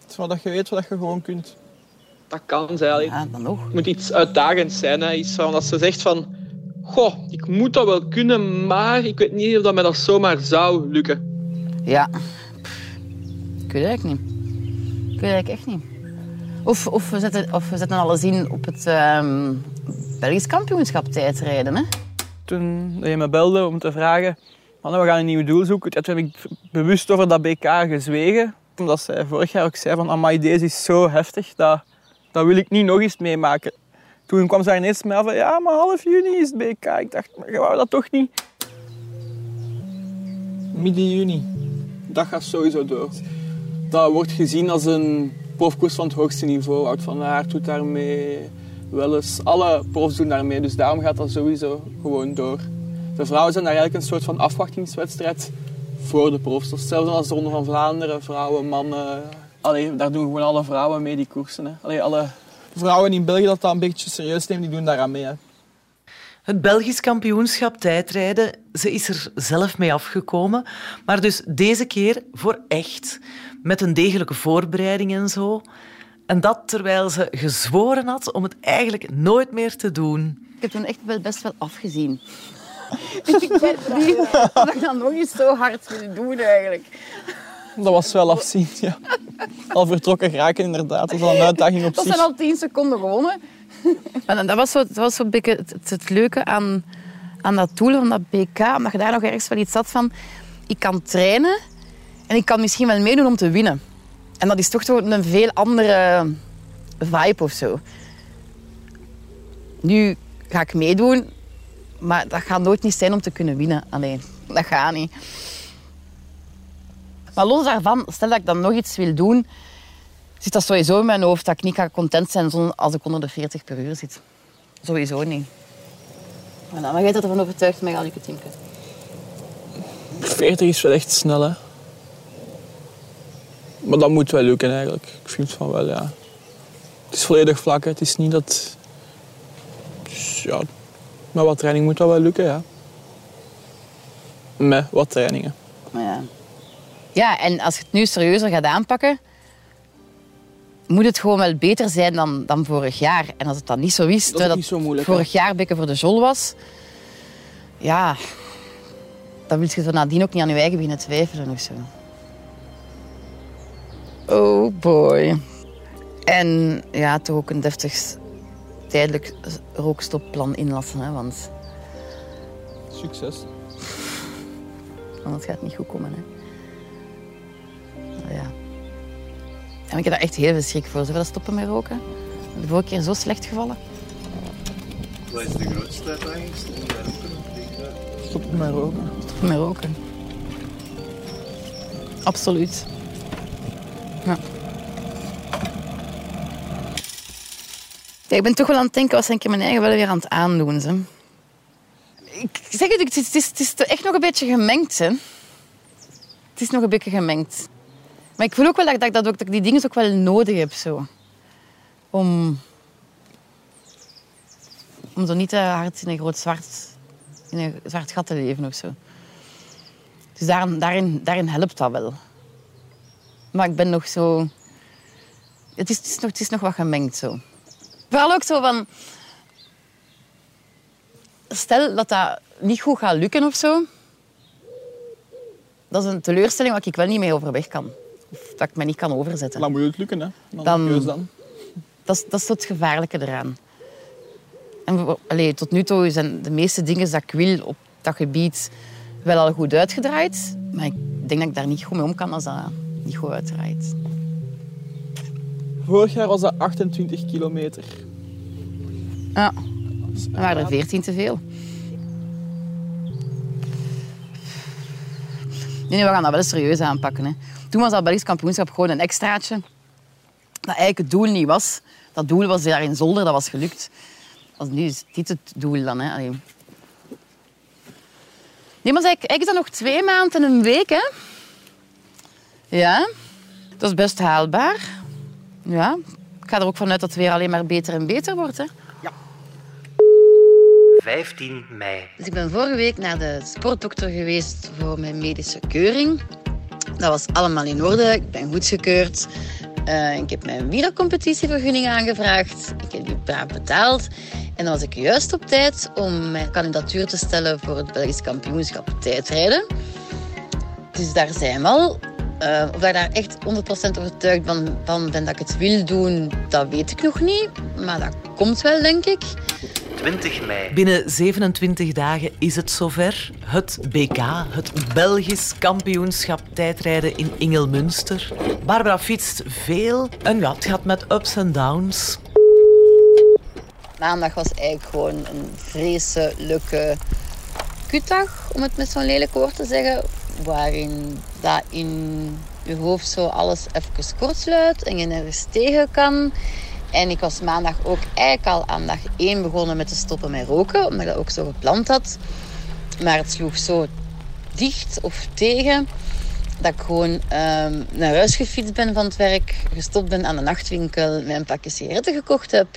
Het is wat dat je weet, wat je gewoon kunt. Dat kan zijn. Ja, dan nog. Het moet iets uitdagends zijn. Hè. Iets van dat ze zegt van... Goh, ik moet dat wel kunnen, maar ik weet niet of dat mij dat zomaar zou lukken. Ja. Pff, Ik weet het eigenlijk niet. Ik weet het eigenlijk echt niet. Of, of, we zetten, of we zetten alles in op het ehm, Belgisch kampioenschap tijdrijden, hè. Toen je me belde om te vragen... Man, we gaan een nieuw doel zoeken. Toen heb ik bewust over dat BK gezwegen. Omdat zij vorig jaar ook zei van... Amai, deze is zo heftig, dat, dat wil ik niet nog eens meemaken. Toen kwam ze ineens met van... Ja, maar half juni is het BK. Ik dacht, maar je wou dat toch niet? Midden juni. Dat gaat sowieso door. Dat wordt gezien als een profkoers van het hoogste niveau. Wout van Aert doet daarmee. Wel eens. Alle profs doen daarmee. Dus daarom gaat dat sowieso gewoon door. De vrouwen zijn daar eigenlijk een soort van afwachtingswedstrijd voor de profs. Is hetzelfde als de Ronde van Vlaanderen. Vrouwen, mannen. Allee, daar doen gewoon alle vrouwen mee die koersen. Hè. Alle vrouwen in België dat dat een beetje serieus nemen, die doen daaraan mee. Hè. Het Belgisch kampioenschap tijdrijden, ze is er zelf mee afgekomen. Maar dus deze keer voor echt. Met een degelijke voorbereiding en zo. En dat terwijl ze gezworen had om het eigenlijk nooit meer te doen. Ik heb toen echt wel best wel afgezien. ik weet niet of ik dat nog eens zo hard wil doen, eigenlijk. Dat was wel afzien, ja. Al vertrokken geraken, inderdaad. Dat is al een uitdaging op Dat zich. zijn al tien seconden gewonnen. En dat was zo, dat was zo een beetje het, het, het leuke aan, aan dat doel van dat BK. Omdat je daar nog ergens wel iets had van... Ik kan trainen en ik kan misschien wel meedoen om te winnen. En dat is toch een veel andere vibe of zo. Nu ga ik meedoen, maar dat gaat nooit niet zijn om te kunnen winnen. Alleen, dat gaat niet. Maar los daarvan, stel dat ik dan nog iets wil doen, zit dat sowieso in mijn hoofd dat ik niet ga content zijn zonder- als ik onder de 40 per uur zit. Sowieso niet. Maar dan, maar jij bent ervan overtuigd, mij al je tinken. 40 is wel echt snel, hè. Maar dat moet wel lukken, eigenlijk. Ik vind van wel, ja. Het is volledig vlak, hè. Het is niet dat... Dus ja, met wat training moet dat wel lukken, ja. Met wat trainingen. Ja. ja, en als je het nu serieuzer gaat aanpakken, moet het gewoon wel beter zijn dan, dan vorig jaar. En als het dan niet zo is, niet zo moeilijk, hè? vorig jaar Bekken voor de Jol was, ja, dan wil je zo nadien ook niet aan je eigen beginnen twijfelen of zo. Oh boy. En ja, toch ook een deftig tijdelijk rookstopplan inlassen, hè, want Succes. Want het gaat niet goed komen. Hè. Nou ja. En ik heb daar echt heel veel schrik voor. Zullen we dat stoppen met roken? De vorige keer zo slecht gevallen. Wat is de grootste uitdaging? Stoppen roken? Met roken. Stoppen met roken. Absoluut. Ja. Ik ben toch wel aan het denken, wat ben ik mijn eigen wel weer aan het aandoen. Ik zeg het, het is, het, is, echt nog een beetje gemengd. Hè. Het is nog een beetje gemengd. Maar ik voel ook wel dat, ik- dat, dat ik die dingen ook wel nodig heb. Zo. Om, om zo niet te hard in een groot zwart, in een zwart gat te leven of zo. Dus daarin, daarin helpt dat wel. Maar ik ben nog zo... Het is, het is, nog, het is nog wat gemengd zo. Vooral ook zo van... Stel dat dat niet goed gaat lukken of zo. Dat is een teleurstelling waar ik wel niet mee overweg kan. Of dat ik me niet kan overzetten. Dan moet het lukken, hè. Dan, Dan-. Dat is, dat is het gevaarlijke eraan. En allee, tot nu toe zijn de meeste dingen dat ik wil op dat gebied wel al goed uitgedraaid. Maar ik denk dat ik daar niet goed mee om kan als dat niet goed uitdraait. Vorig jaar was dat 28 kilometer. Ja, waren er 14 te veel. Nee, nee, we gaan dat wel serieus aanpakken. Hè. Toen was dat Belgisch kampioenschap gewoon een extraatje. Dat eigenlijk het doel niet was. Dat doel was daar in Zolder, dat was gelukt. Is nu is dit het doel dan. Hè. Allee. Nee, maar eigenlijk eigenlijk is dat nog twee maanden en een week. Hè. Ja, dat is best haalbaar. Ja, ik ga er ook vanuit dat het weer alleen maar beter en beter wordt. Hè. 15 mei. Dus ik ben vorige week naar de sportdokter geweest voor mijn medische keuring. Dat was allemaal in orde. Ik ben goedgekeurd. Uh, ik heb mijn wielercompetitievergunning aangevraagd. Ik heb die braaf betaald. En dan was ik juist op tijd om mijn kandidatuur te stellen voor het Belgisch kampioenschap tijdrijden. Dus daar zijn we al. Uh, of ik daar echt 100% overtuigd van, van ben dat ik het wil doen, dat weet ik nog niet. Maar dat komt wel, denk ik. 20 mei. Binnen 27 dagen is het zover. Het BK, het Belgisch kampioenschap tijdrijden in Ingelmünster. Barbara fietst veel en ja, het gaat met ups en downs. Maandag was eigenlijk gewoon een vreselijke kutdag, om het met zo'n lelijk woord te zeggen. Waarin dat in je hoofd zo alles even kortsluit en je nergens tegen kan. En ik was maandag ook eigenlijk al aan dag 1 begonnen met te stoppen met roken, omdat ik dat ook zo gepland had. Maar het sloeg zo dicht of tegen dat ik gewoon ehm, naar huis gefietst ben van het werk, gestopt ben aan de nachtwinkel, mijn pakje sigaretten gekocht heb,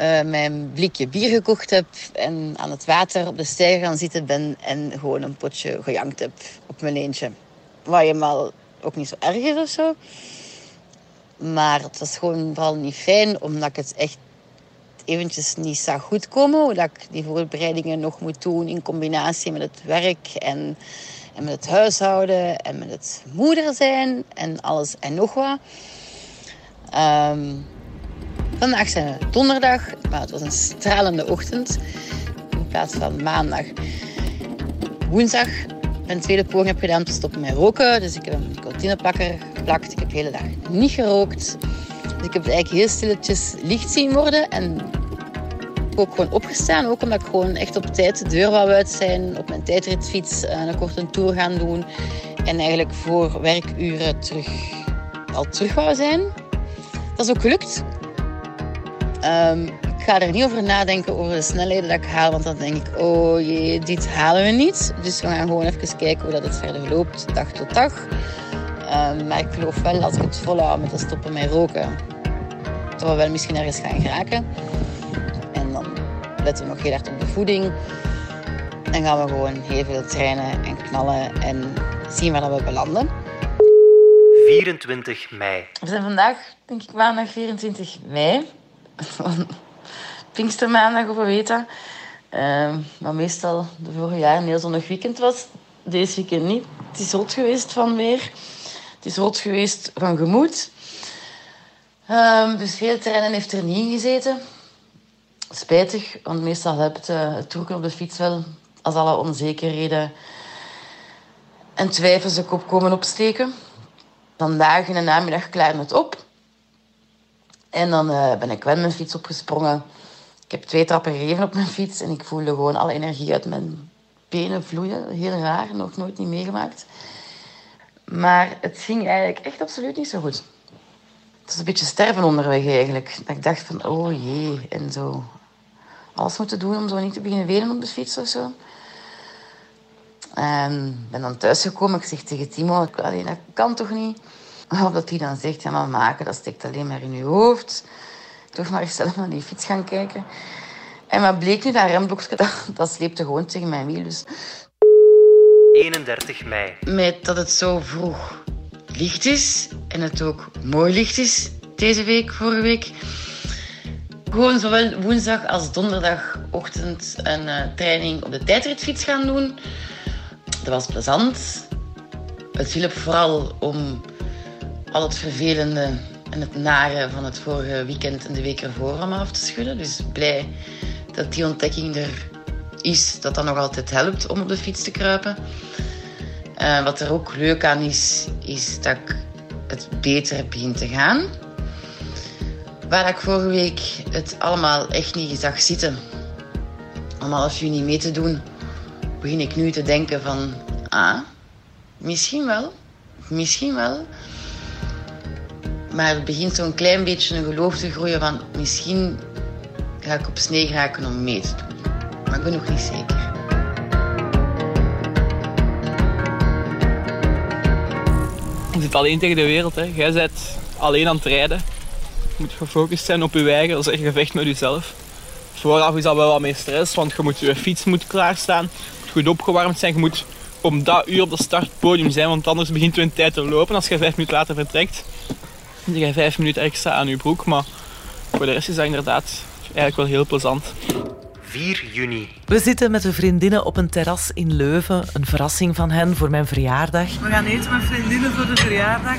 uh, mijn blikje bier gekocht heb en aan het water op de steiger gaan zitten ben en gewoon een potje gejankt heb op mijn eentje. Wat je maar ook niet zo erg is of zo. Maar het was gewoon vooral niet fijn, omdat ik het echt eventjes niet zag goedkomen. Hoe dat ik die voorbereidingen nog moet doen in combinatie met het werk en, en met het huishouden en met het moeder zijn en alles en nog wat. Um, vandaag zijn we donderdag, maar het was een stralende ochtend in plaats van maandag. Woensdag een tweede poging heb gedaan om te stoppen met roken. Dus ik heb een nicotineplakker geplakt. Ik heb de hele dag niet gerookt. Dus ik heb het eigenlijk heel stilletjes licht zien worden. En ook gewoon opgestaan. Ook omdat ik gewoon echt op tijd de deur wou uit zijn. Op mijn tijdritfiets uh, een korte tour gaan doen. En eigenlijk voor werkuren terug, al terug wou zijn. Dat is ook gelukt. Um, ik ga er niet over nadenken over de snelheden dat ik haal, want dan denk ik, oh jee, dit halen we niet. Dus we gaan gewoon even kijken hoe dat het verder loopt, dag tot dag. Um, maar ik geloof wel, als ik het volhoud met te stoppen met roken, dat we wel misschien ergens gaan geraken. En dan letten we nog heel hard op de voeding. En gaan we gewoon heel veel trainen en knallen en zien waar we belanden. 24 mei. We zijn vandaag, denk ik, maandag 24 mei. Pinkstermaandag of we weten. Uh, maar meestal de vorige jaar een heel zonnig weekend was. Deze weekend niet. Het is rot geweest van weer. Het is rot geweest van gemoed. Um, dus veel terreinen heeft er niet in gezeten. Spijtig, want meestal helpt uh, het troeken op de fiets wel als alle onzekerheden en twijfels de kop komen opsteken. Vandaag in de namiddag klaarde het op. En dan uh, ben ik wel mijn fiets opgesprongen. Ik heb twee trappen gegeven op mijn fiets en ik voelde gewoon alle energie uit mijn benen vloeien. Heel raar, nog nooit niet meegemaakt. Maar het ging eigenlijk echt absoluut niet zo goed. Het was een beetje sterven onderweg eigenlijk. Dat ik dacht van, oh jee, en zo. Alles moeten doen om zo niet te beginnen wenen op de fiets of zo. En ben dan thuisgekomen. Ik zeg tegen Timo, dat kan toch niet? Of dat hij dan zegt, ja maar maken, dat steekt alleen maar in je hoofd. Toch maar zelf naar die fiets gaan kijken. En wat bleek nu, dat remblokje, dat, dat sleepte gewoon tegen mijn wiel. Dus 31 mei. Met dat het zo vroeg licht is en het ook mooi licht is deze week, vorige week. Gewoon zowel woensdag als donderdagochtend een uh, training op de tijdritfiets gaan doen. Dat was plezant. Het hielp vooral om al het vervelende en het nare van het vorige weekend en de week ervoor om af te schudden. Dus blij dat die ontdekking er is, dat dat nog altijd helpt om op de fiets te kruipen. Uh, wat er ook leuk aan is, is dat ik het beter begin te gaan. waar ik vorige week het allemaal echt niet zag zitten, om half juni mee te doen, begin ik nu te denken van, ah, misschien wel, misschien wel. Maar het begint zo'n klein beetje een geloof te groeien van, misschien ga ik op snee raken om mee te doen. Maar ik ben nog niet zeker. Je zit alleen tegen de wereld. Hè. Jij bent alleen aan het rijden. Je moet gefocust zijn op je eigen. Dat is echt gevecht met jezelf. Vooraf is dat wel wat meer stress, want je moet je fiets moet klaarstaan. Je moet goed opgewarmd zijn. Je moet om dat uur op het startpodium zijn, want anders begint je een tijd te lopen. Als je vijf minuten later vertrekt, dan heb je vijf minuten extra aan je broek. Maar voor de rest is dat inderdaad eigenlijk wel heel plezant. 4 juni. We zitten met de vriendinnen op een terras in Leuven. Een verrassing van hen voor mijn verjaardag. We gaan eten met vriendinnen voor de verjaardag.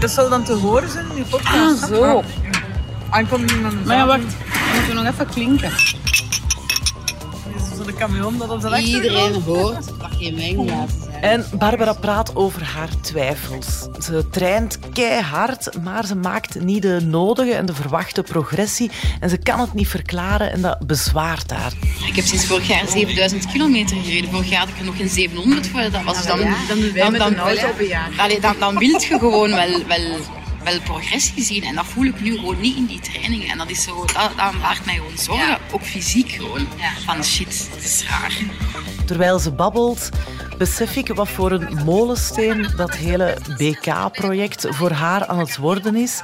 Dat zal dan te horen zijn in die podcast. Ah, zo. Van de Maar ja, wacht. Dan moeten we nog even klinken. Dit is zo de camion dat op de Iedereen hoort geen zijn. En Barbara praat over haar twijfels. Ze traint keihard, maar ze maakt niet de nodige en de verwachte progressie. En ze kan het niet verklaren en dat bezwaart haar. Ik heb sinds vorig jaar 7000 kilometer gereden. Vorig jaar had ik er nog geen 700 voor. Dat was dus dan, Dan doen wij met een auto op een jaar. Allee, dan, dan wil je gewoon wel, wel, wel progressie zien. En dat voel ik nu gewoon niet in die trainingen. En dat is zo, dat, dat maakt mij gewoon zorgen. Ook fysiek gewoon. Van shit, het is raar. Terwijl ze babbelt, besef ik wat voor een molensteen dat hele BK-project voor haar aan het worden is.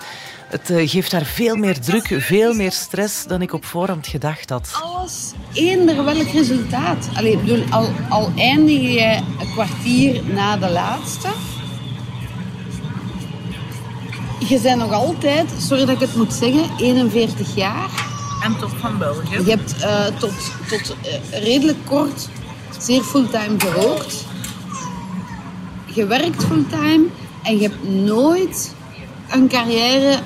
Het eh, geeft haar veel meer druk, veel meer stress dan ik op voorhand gedacht had. Alles, eender welk resultaat. Allee, ik bedoel, al, al eindig je een kwartier na de laatste. Je bent nog altijd, sorry dat ik het moet zeggen, 41 jaar. En top van België. Je hebt eh, tot, tot eh, redelijk kort zeer fulltime gerookt. Je werkt fulltime en je hebt nooit een carrière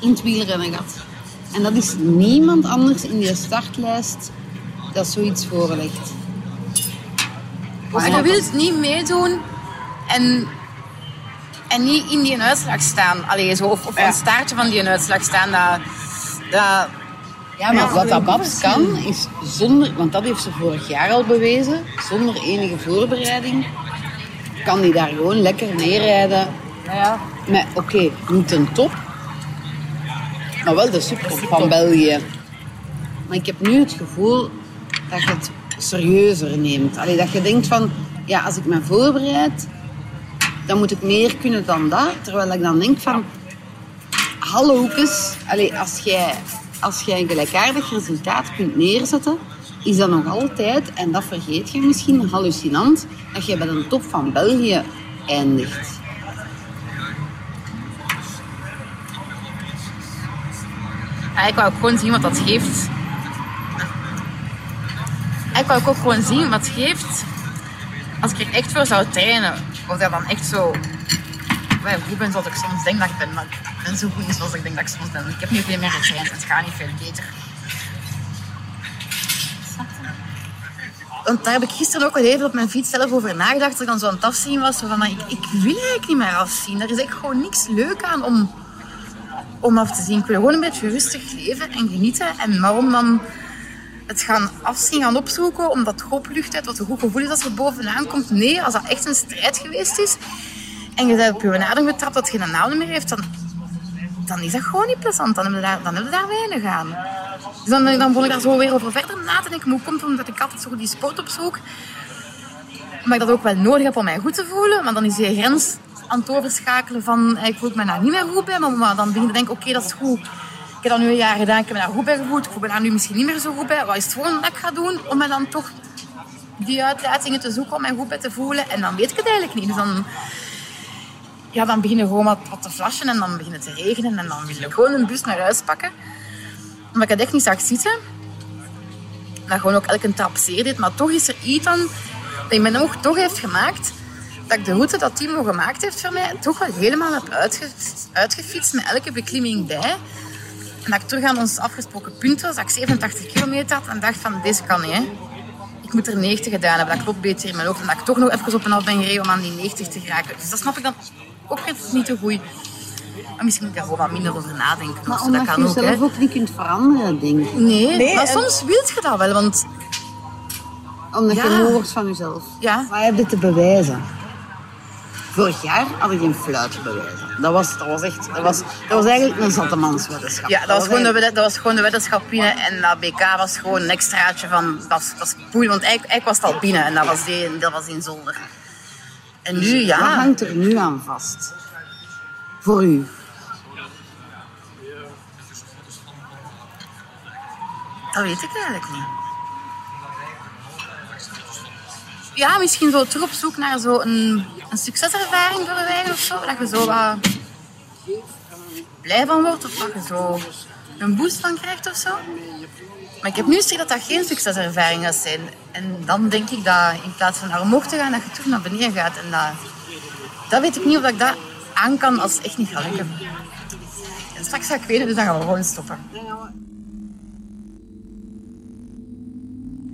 in het wielrennen gehad. En dat is niemand anders in je startlijst dat zoiets voorlegt. Of je wilt niet meedoen en, en niet in die uitslag staan. Allee, zo, of, of Ja. een staartje van die uitslag staan. Dat, dat, Ja, maar wat dat Babs kan, is zonder, want dat heeft ze vorig jaar al bewezen, zonder enige voorbereiding, kan die daar gewoon lekker neerrijden. ja. Maar oké, niet een top, maar wel de subtop van België. Maar ik heb nu het gevoel dat je het serieuzer neemt. Allee, dat je denkt van, ja, als ik me voorbereid, dan moet ik meer kunnen dan dat. Terwijl ik dan denk van, halloekes, allee, als jij, als jij een gelijkaardig resultaat kunt neerzetten, is dat nog altijd, en dat vergeet je misschien, hallucinant, dat je bij de top van België eindigt. Ja, ik wou ook gewoon zien wat dat geeft. Ik wou ook gewoon zien wat het geeft als ik er echt voor zou trainen. Of dat dan echt zo goed ben zoals ik soms denk dat ik ben. Maar ik ben zo goed zoals ik denk dat ik soms ben. Ik heb nu veel meer getraind. Het gaat niet veel beter. Want daar heb ik gisteren ook al even op mijn fiets zelf over nagedacht. Dat ik dan zo aan was. Van, ik, ik wil eigenlijk niet meer afzien. Er is echt gewoon niks leuk aan om om af te zien. Ik wil gewoon een beetje rustig leven en genieten. En waarom dan het gaan afzien, gaan opzoeken, omdat het oplucht heeft, wat een goed gevoel is als er bovenaan komt. Nee, als dat echt een strijd geweest is en je bent op je adem getrapt dat je geen adem meer heeft, dan, dan is dat gewoon niet plezant. Dan heb je daar, daar weinig aan. Dus dan, dan vond ik daar zo weer over verder na te denken. Hoe komt het omdat ik altijd zo die sport opzoek? Maar ik dat ook wel nodig heb om mij goed te voelen. Maar dan is die grens aan het overschakelen van eh, ik voel me daar niet meer goed bij. Maar, dan begin je te oké, dat is goed. Ik heb dat nu een jaar gedaan, ik me daar goed bij gevoeld. Ik me daar nu misschien niet meer zo goed bij. Wat is het volgende dat ik ga doen om me dan toch die uitlatingen te zoeken om mij goed bij te voelen? En dan weet ik het eigenlijk niet. Dus dan, ja, dan begin je gewoon wat, wat te flashen en dan begint het te regenen. En dan wil je gewoon een bus naar huis pakken. Omdat ik het echt niet zag zitten. Dat gewoon ook elke trap zeer deed. Maar toch is er iets aan dat mijn oog toch heeft gemaakt dat ik de route dat Timo gemaakt heeft voor mij toch wel helemaal heb uitge uitgefietst met elke beklimming bij. En dat ik terug aan ons afgesproken punt was, dat ik 87 kilometer had en dacht van deze kan niet. Hè. Ik moet er 90 gedaan hebben, dat klopt beter in mijn hoofd. En dat ik toch nog even op en af ben gereden om aan die 90 te geraken. Dus dat snap ik dan ook niet te goed. Maar misschien moet ik daar gewoon wat minder over nadenken. Maar zo, omdat dat je kan ook, hè. jezelf ook niet kunt veranderen, denk ik. Nee, Nee, maar en- soms wil je dat wel, want Omdat Ja. je moe wordt van jezelf. Ja. Heb je te bewijzen? Vorig jaar had ik geen fluit. Dat was, dat was echt... Dat was, dat was eigenlijk een zattemanswetenschap. ja, dat was, gewoon de, eigenlijk- dat was gewoon de weddenschap binnen en dat BK was gewoon een extraatje van, dat is, dat is poei, want eigenlijk, eigenlijk was het al binnen en dat was die, dat was in zolder. En nu, Wat ja, hangt er nu aan vast? Voor u? dat weet ik eigenlijk niet. Ja, misschien zo terug op zoek naar zo een, succeservaring voor wij of zo, dat je zo wat blij van wordt of dat je zo een boost van krijgt of zo. Maar ik heb nu gezegd dat dat geen succeservaring gaat zijn. En dan denk ik dat in plaats van naar omhoog te gaan, dat je terug naar beneden gaat. En dat, dat weet ik niet of ik dat aan kan als het echt niet gaat lukken. En straks ga ik weten, dus dan gaan we gewoon stoppen.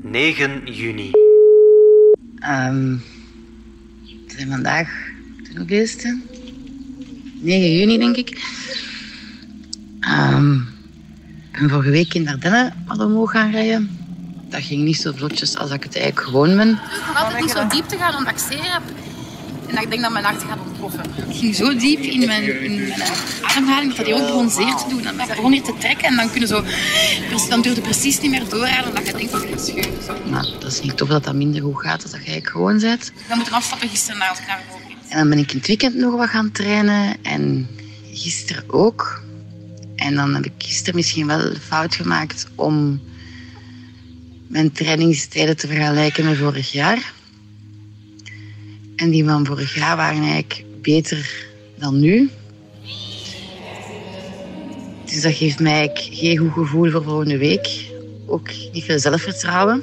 9 juni. Ehm, we zijn vandaag de hoeveelste? 9 juni, denk ik. Ehm, ik ben vorige week in Dardenne wat omhoog gaan rijden. Dat ging niet zo vlotjes als ik het eigenlijk gewoon ben. Ik nog altijd niet zo diep te gaan omdat ik heb. En dat ik denk dat mijn hart gaat ontploffen. Ik ging zo diep in mijn, in mijn ademhaling dat hij ook begon zeer te doen. En dat begon hier te trekken en dan kunnen zo... Dus dan duurde het precies niet meer doorraden omdat je denkt dat gaat scheuren. Zo. Maar dat is niet tof dat dat minder goed gaat dan dat eigenlijk gewoon bent. We moeten afstappen gisteren naar ging. En dan ben ik in het weekend nog wat gaan trainen. En gisteren ook. En dan heb ik gisteren misschien wel de fout gemaakt om mijn trainingstijden te vergelijken met vorig jaar. En die van vorig jaar waren eigenlijk beter dan nu. Dus dat geeft mij geen goed gevoel voor volgende week. Ook niet veel zelfvertrouwen.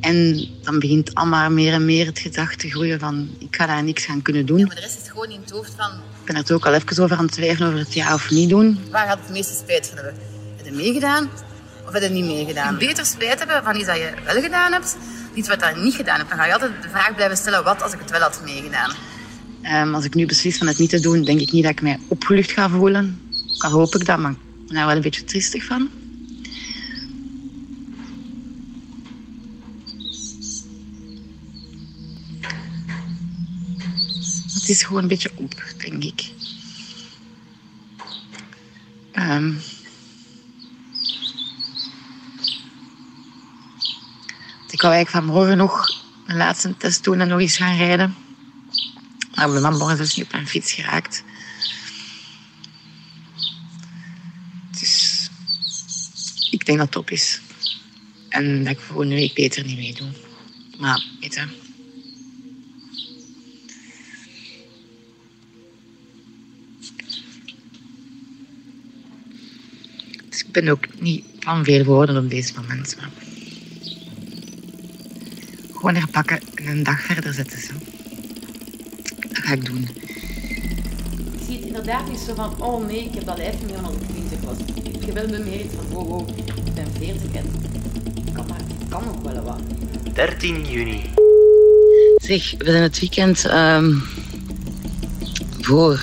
En dan begint allemaal meer en meer het gedacht te groeien van ik ga daar niks gaan kunnen doen. Maar de rest is gewoon in het hoofd van Ik ben er ook al even over aan het twijfelen over het ja of niet doen. waar gaat het meeste spijt van hebben? Heb je meegedaan of heb je niet meegedaan? Beter spijt hebben van iets dat je wel gedaan hebt, iets wat je niet gedaan hebt. Dan ga je altijd de vraag blijven stellen, wat als ik het wel had meegedaan? Ehm, als ik nu beslis van het niet te doen, denk ik niet dat ik mij opgelucht ga voelen. Al hoop ik dat, maar ik ben daar wel een beetje triestig van. Het is gewoon een beetje op, denk ik. Ehm, ik wou eigenlijk vanmorgen nog een laatste test doen en nog eens gaan rijden. Maar ik ben vanmorgen dus niet op mijn fiets geraakt. Dus ik denk dat het top is. En dat ik volgende week beter niet meedoe. Maar, weet je... Dus ik ben ook niet van veel woorden op deze moment. Gewoon herpakken en een dag verder zetten. Zo. Dat ga ik doen. Ik zie het inderdaad niet zo van, oh nee, ik heb dat lijf niet meer als ik 20 was. Ik heb wel iets van, wow, wow, ik ben 40 en ik kan, maar, ik kan nog wel wat. 13 juni. Zeg, we zijn het weekend ehm, voor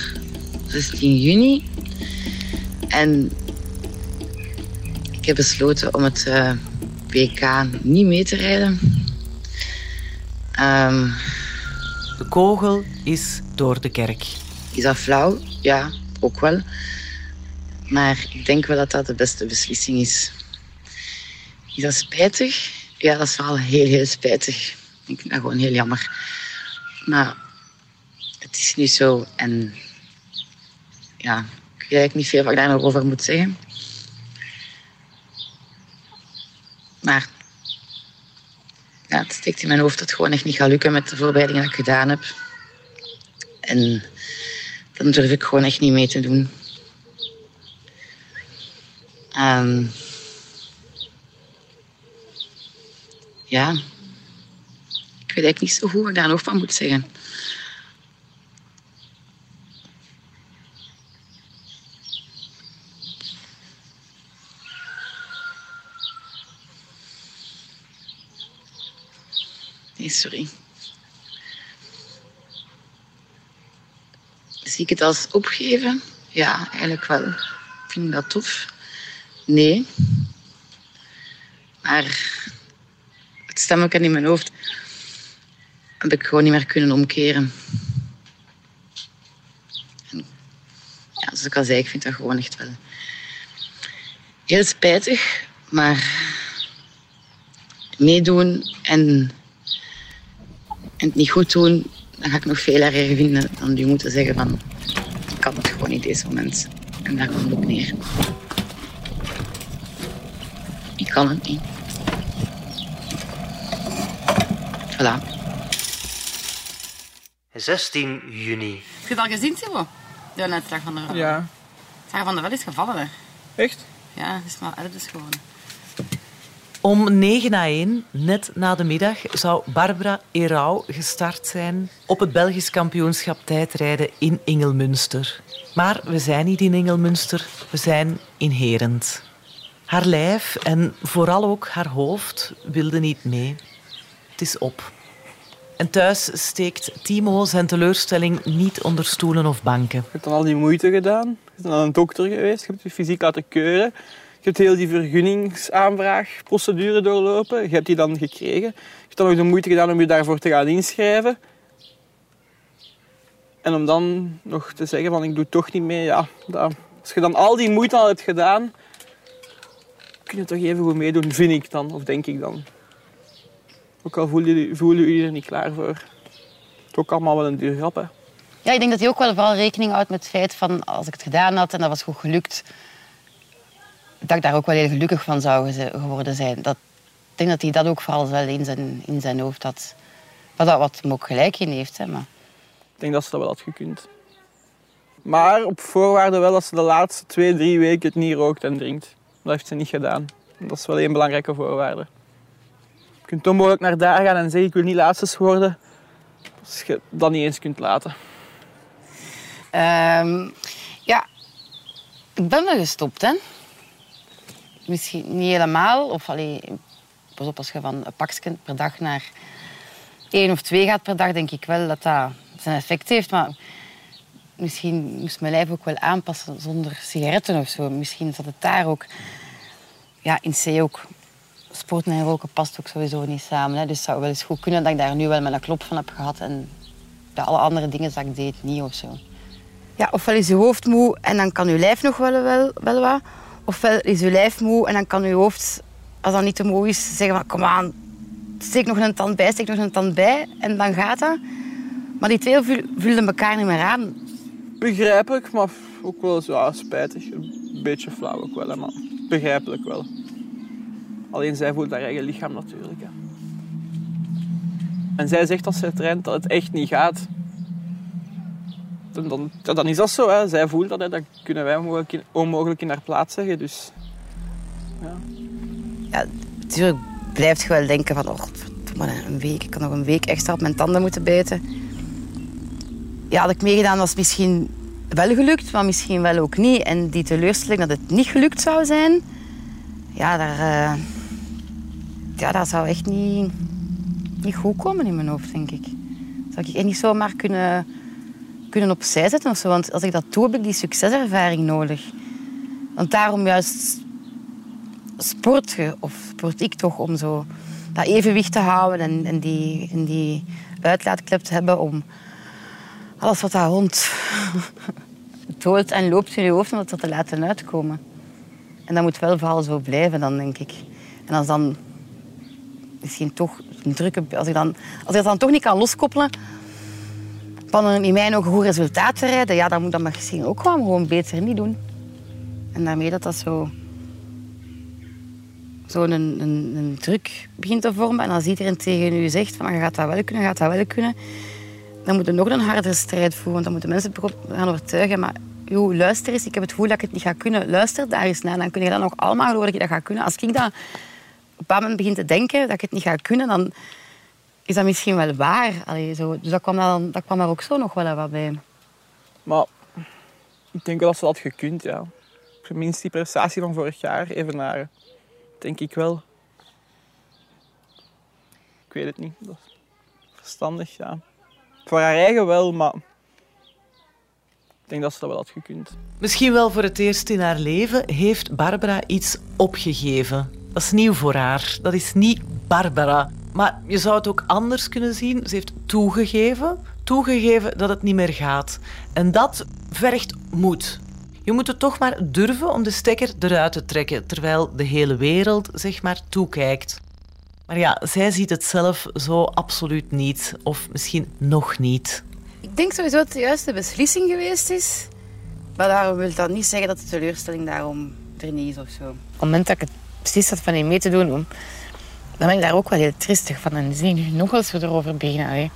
16 juni. En ik heb besloten om het eh, WK niet mee te rijden. Ehm, De kogel is door de kerk. is dat flauw? Ja, ook wel. Maar ik denk wel dat dat de beste beslissing is. Is dat spijtig? Ja, dat is wel heel, heel spijtig. Ik vind dat gewoon heel jammer. Maar het is nu zo en ja, ik weet eigenlijk niet veel wat ik daar nog over moet zeggen. Maar ja, het steekt in mijn hoofd dat het gewoon echt niet gaat lukken met de voorbereidingen die ik gedaan heb. En dan durf ik gewoon echt niet mee te doen. Ehm, ja, ik weet eigenlijk niet zo goed ik daar nog van moet zeggen. Sorry. Zie ik het als opgeven? Ja, eigenlijk wel. Vind ik dat tof? Nee. Maar het stemmetje in mijn hoofd heb ik gewoon niet meer kunnen omkeren. En ja, zoals ik al zei, ik vind dat gewoon echt wel heel spijtig. Maar meedoen en, en het niet goed doen, dan ga ik nog veel erger vinden dan u moeten zeggen van ik kan het gewoon niet deze moment. En daar komt het op neer. Ik kan het niet. Voilà. 16 juni. Heb je het al gezien, Timo? De uitslag van de Ja. Sarah van der Wel is gevallen. Hè. Echt? Ja, het is maar elf geworden. Om 9 na 1, net na de middag, zou Barbara Erau gestart zijn op het Belgisch kampioenschap tijdrijden in Ingelmünster. Maar we zijn niet in Ingelmünster, we zijn in Herent. Haar lijf en vooral ook haar hoofd wilden niet mee. Het is op. En thuis steekt Timo zijn teleurstelling niet onder stoelen of banken. Je hebt al die moeite gedaan. Je bent naar een dokter geweest. Je hebt je fysiek laten keuren. Je hebt heel die vergunningsaanvraagprocedure doorlopen. Je hebt die dan gekregen. Je hebt dan ook de moeite gedaan om je daarvoor te gaan inschrijven. En om dan nog te zeggen van ik doe toch niet mee. Ja, als je dan al die moeite al hebt gedaan, kun je toch even goed meedoen, vind ik dan. Of denk ik dan. Ook al voelen jullie, voelen jullie er niet klaar voor. Het is ook allemaal wel een duur grap, hè. Ja, ik denk dat hij ook wel vooral rekening houdt met het feit van als ik het gedaan had en dat was goed gelukt, dat ik daar ook wel heel gelukkig van zou geworden zijn. Dat, ik denk dat hij dat ook vooral wel in zijn, in zijn hoofd had. Wat, dat- wat hem ook gelijk in heeft. Hè, maar. Ik denk dat ze dat wel had gekund. Maar op voorwaarde wel dat ze de laatste twee, drie weken het niet rookt en drinkt. Dat heeft ze niet gedaan. Dat is wel een belangrijke voorwaarde. Je kunt onmogelijk naar daar gaan en zeggen ik wil niet laatste worden. Als je dat niet eens kunt laten. Ehm, ja, ik ben wel gestopt, hè. Misschien niet helemaal. Of allee, pas op, als je van een pakje per dag naar één of twee gaat per dag, denk ik wel dat dat zijn effect heeft. Maar misschien moest mijn lijf ook wel aanpassen zonder sigaretten of zo. Misschien zat het daar ook. Ja, in C ook. Sporten en roken past ook sowieso niet samen. Hè. Dus het zou wel eens goed kunnen dat ik daar nu wel met een klop van heb gehad. En bij alle andere dingen dat ik deed niet of zo. Ja, ofwel is je hoofd moe en dan kan je lijf nog wel, wel, wel wat. Ofwel is je lijf moe en dan kan je hoofd, als dat niet te moe is, zeggen van kom aan, steek nog een tand bij, steek nog een tand bij en dan gaat dat. Maar die twee vullen elkaar niet meer aan. Begrijpelijk, maar ook wel zo, spijtig. Een beetje flauw ook wel, maar begrijpelijk wel. Alleen zij voelt haar eigen lichaam natuurlijk. Hè. En zij zegt als zij traint dat het echt niet gaat. Dan, dan, ja, dan is dat zo. Hè. Zij voelt dat, dat kunnen wij onmogelijk in, onmogelijk in haar plaats zeggen. Dus Ja, natuurlijk blijft je wel denken van, oh, een week, ik kan nog een week extra op mijn tanden moeten bijten. Ja, had ik meegedaan was misschien wel gelukt, maar misschien wel ook niet. En die teleurstelling dat het niet gelukt zou zijn, ja, daar, eh, ja, dat zou echt niet, niet goed komen in mijn hoofd, denk ik. Dat zou ik echt niet zomaar kunnen, kunnen opzij zetten of zo. Want als ik dat doe, heb ik die succeservaring nodig. Want daarom juist sport je, of sport ik toch, om zo dat evenwicht te houden en, en, die, en die uitlaatklep te hebben om alles wat daar rond dolt en loopt in je hoofd, om dat te laten uitkomen. En dat moet wel vooral zo blijven dan, denk ik. En als dan misschien toch een drukke... Als ik, dan, als ik dat dan toch niet kan loskoppelen van een in mijn ogen goed resultaat te rijden, ja, dan moet dat misschien ook gewoon, gewoon beter niet doen. En daarmee dat dat zo zo'n een, een, een druk begint te vormen. En als iedereen tegen u zegt van je gaat dat wel kunnen, gaat dat wel kunnen, dan moet je nog een hardere strijd voeren. Want dan moeten mensen gaan overtuigen. Maar joh, luister eens, ik heb het gevoel dat ik het niet ga kunnen. Luister daar eens naar, dan kun je dat nog allemaal geloven dat je dat gaat kunnen. Als ik dat op een bepaald moment begin te denken dat ik het niet ga kunnen, dan is dat misschien wel waar. Allee, zo. Dus dat kwam, dan, dat kwam daar ook zo nog wel wat bij. Maar ik denk wel dat ze dat gekund, ja. Minst die prestatie van vorig jaar evenaren. Denk ik wel. Ik weet het niet. Dat is verstandig, ja. Voor haar eigen wel, maar denk dat ze dat wel had gekund. Misschien wel voor het eerst in haar leven heeft Barbara iets opgegeven. Dat is nieuw voor haar. Dat is niet Barbara. Maar je zou het ook anders kunnen zien. Ze heeft toegegeven, toegegeven dat het niet meer gaat. En dat vergt moed. Je moet het toch maar durven om de stekker eruit te trekken, terwijl de hele wereld zeg maar toekijkt. Maar ja, zij ziet het zelf zo absoluut niet. Of misschien nog niet. Ik denk sowieso dat het de juiste beslissing geweest is. Maar daarom wil dat niet zeggen dat de teleurstelling daarom er niet is of zo. Op het moment dat ik het beslist had van niet mee te doen, dan ben ik daar ook wel heel tristig van. En zie nu nog als we erover beginnen. Allee.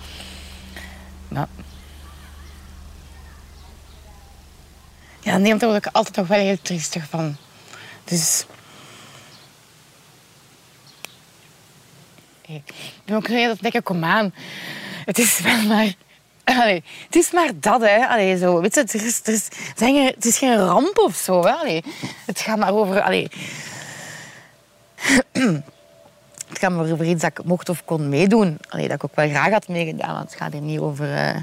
Maar... Ja, nee, daar word ik altijd nog wel heel tristig van. Dus... Ik ben ook heel dat denken, kom aan. Het is wel maar... Allee, het is maar dat, hè. Allee, zo, weet je, het, is, het, is, geen ramp of zo. Hè. Het gaat maar over... Allee. Het gaat maar over iets dat ik mocht of kon meedoen. Allee, dat ik ook wel graag had meegedaan. Want het gaat hier niet over... Uh...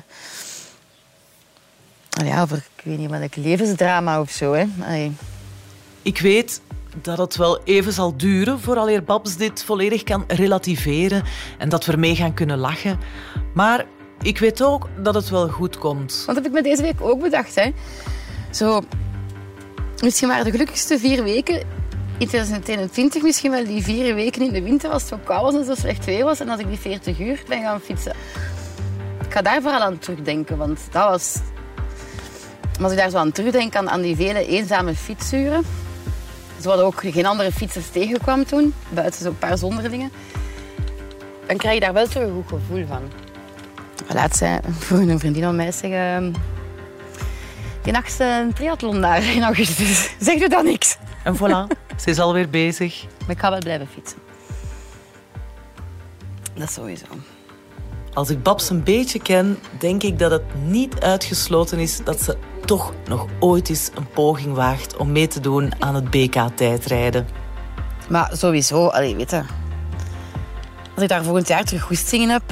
Allee, over, ik weet niet, welk levensdrama of zo. Hè. Allee. Ik weet dat het wel even zal duren vooraleer Babs dit volledig kan relativeren en dat we ermee gaan kunnen lachen. Maar ik weet ook dat het wel goed komt. Want dat heb ik me deze week ook bedacht. Hè. Zo, misschien waren de gelukkigste vier weken in 2021 misschien wel die vier weken in de winter als het zo koud was en zo slecht weer was. En als ik die 40 uur ben gaan fietsen. Ik ga daar vooral aan terugdenken, want dat was... Als ik daar zo aan terugdenk, aan, die vele eenzame fietsuren. Zo hadden ook geen andere fietsers tegenkwam toen, buiten zo'n paar zonderlingen. Dan krijg je daar wel een goed gevoel van. Laatst zei vroeg een vriendin van mij zeggen... Die nacht een triathlon daar in augustus. Zeg je dan niks? En voilà, ze is alweer bezig. Maar ik ga wel blijven fietsen. Dat sowieso. Als ik Babs een beetje ken, denk ik dat het niet uitgesloten is dat ze toch nog ooit eens een poging waagt om mee te doen aan het BK-tijdrijden. Maar sowieso, allee, weet je, als ik daar volgend jaar terug goesting in heb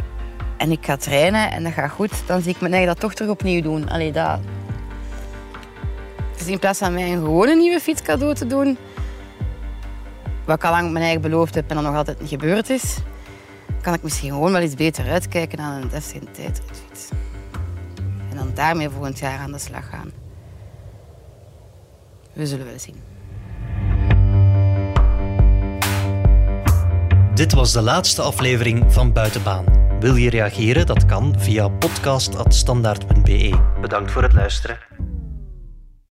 en ik ga trainen en dat gaat goed, dan zie ik me eigen dat toch terug opnieuw doen. Allee, dat... Dus in plaats van mij een gewone nieuwe fiets cadeau te doen, wat ik al lang mijn eigen beloofd heb en dan nog altijd niet gebeurd is, kan ik misschien gewoon wel iets beter uitkijken aan een deftige tijdritfiets. En dan daarmee volgend jaar aan de slag gaan. We zullen wel zien. Dit was de laatste aflevering van Buitenbaan. Wil je reageren? Dat kan via podcast.standaard.be. Bedankt voor het luisteren.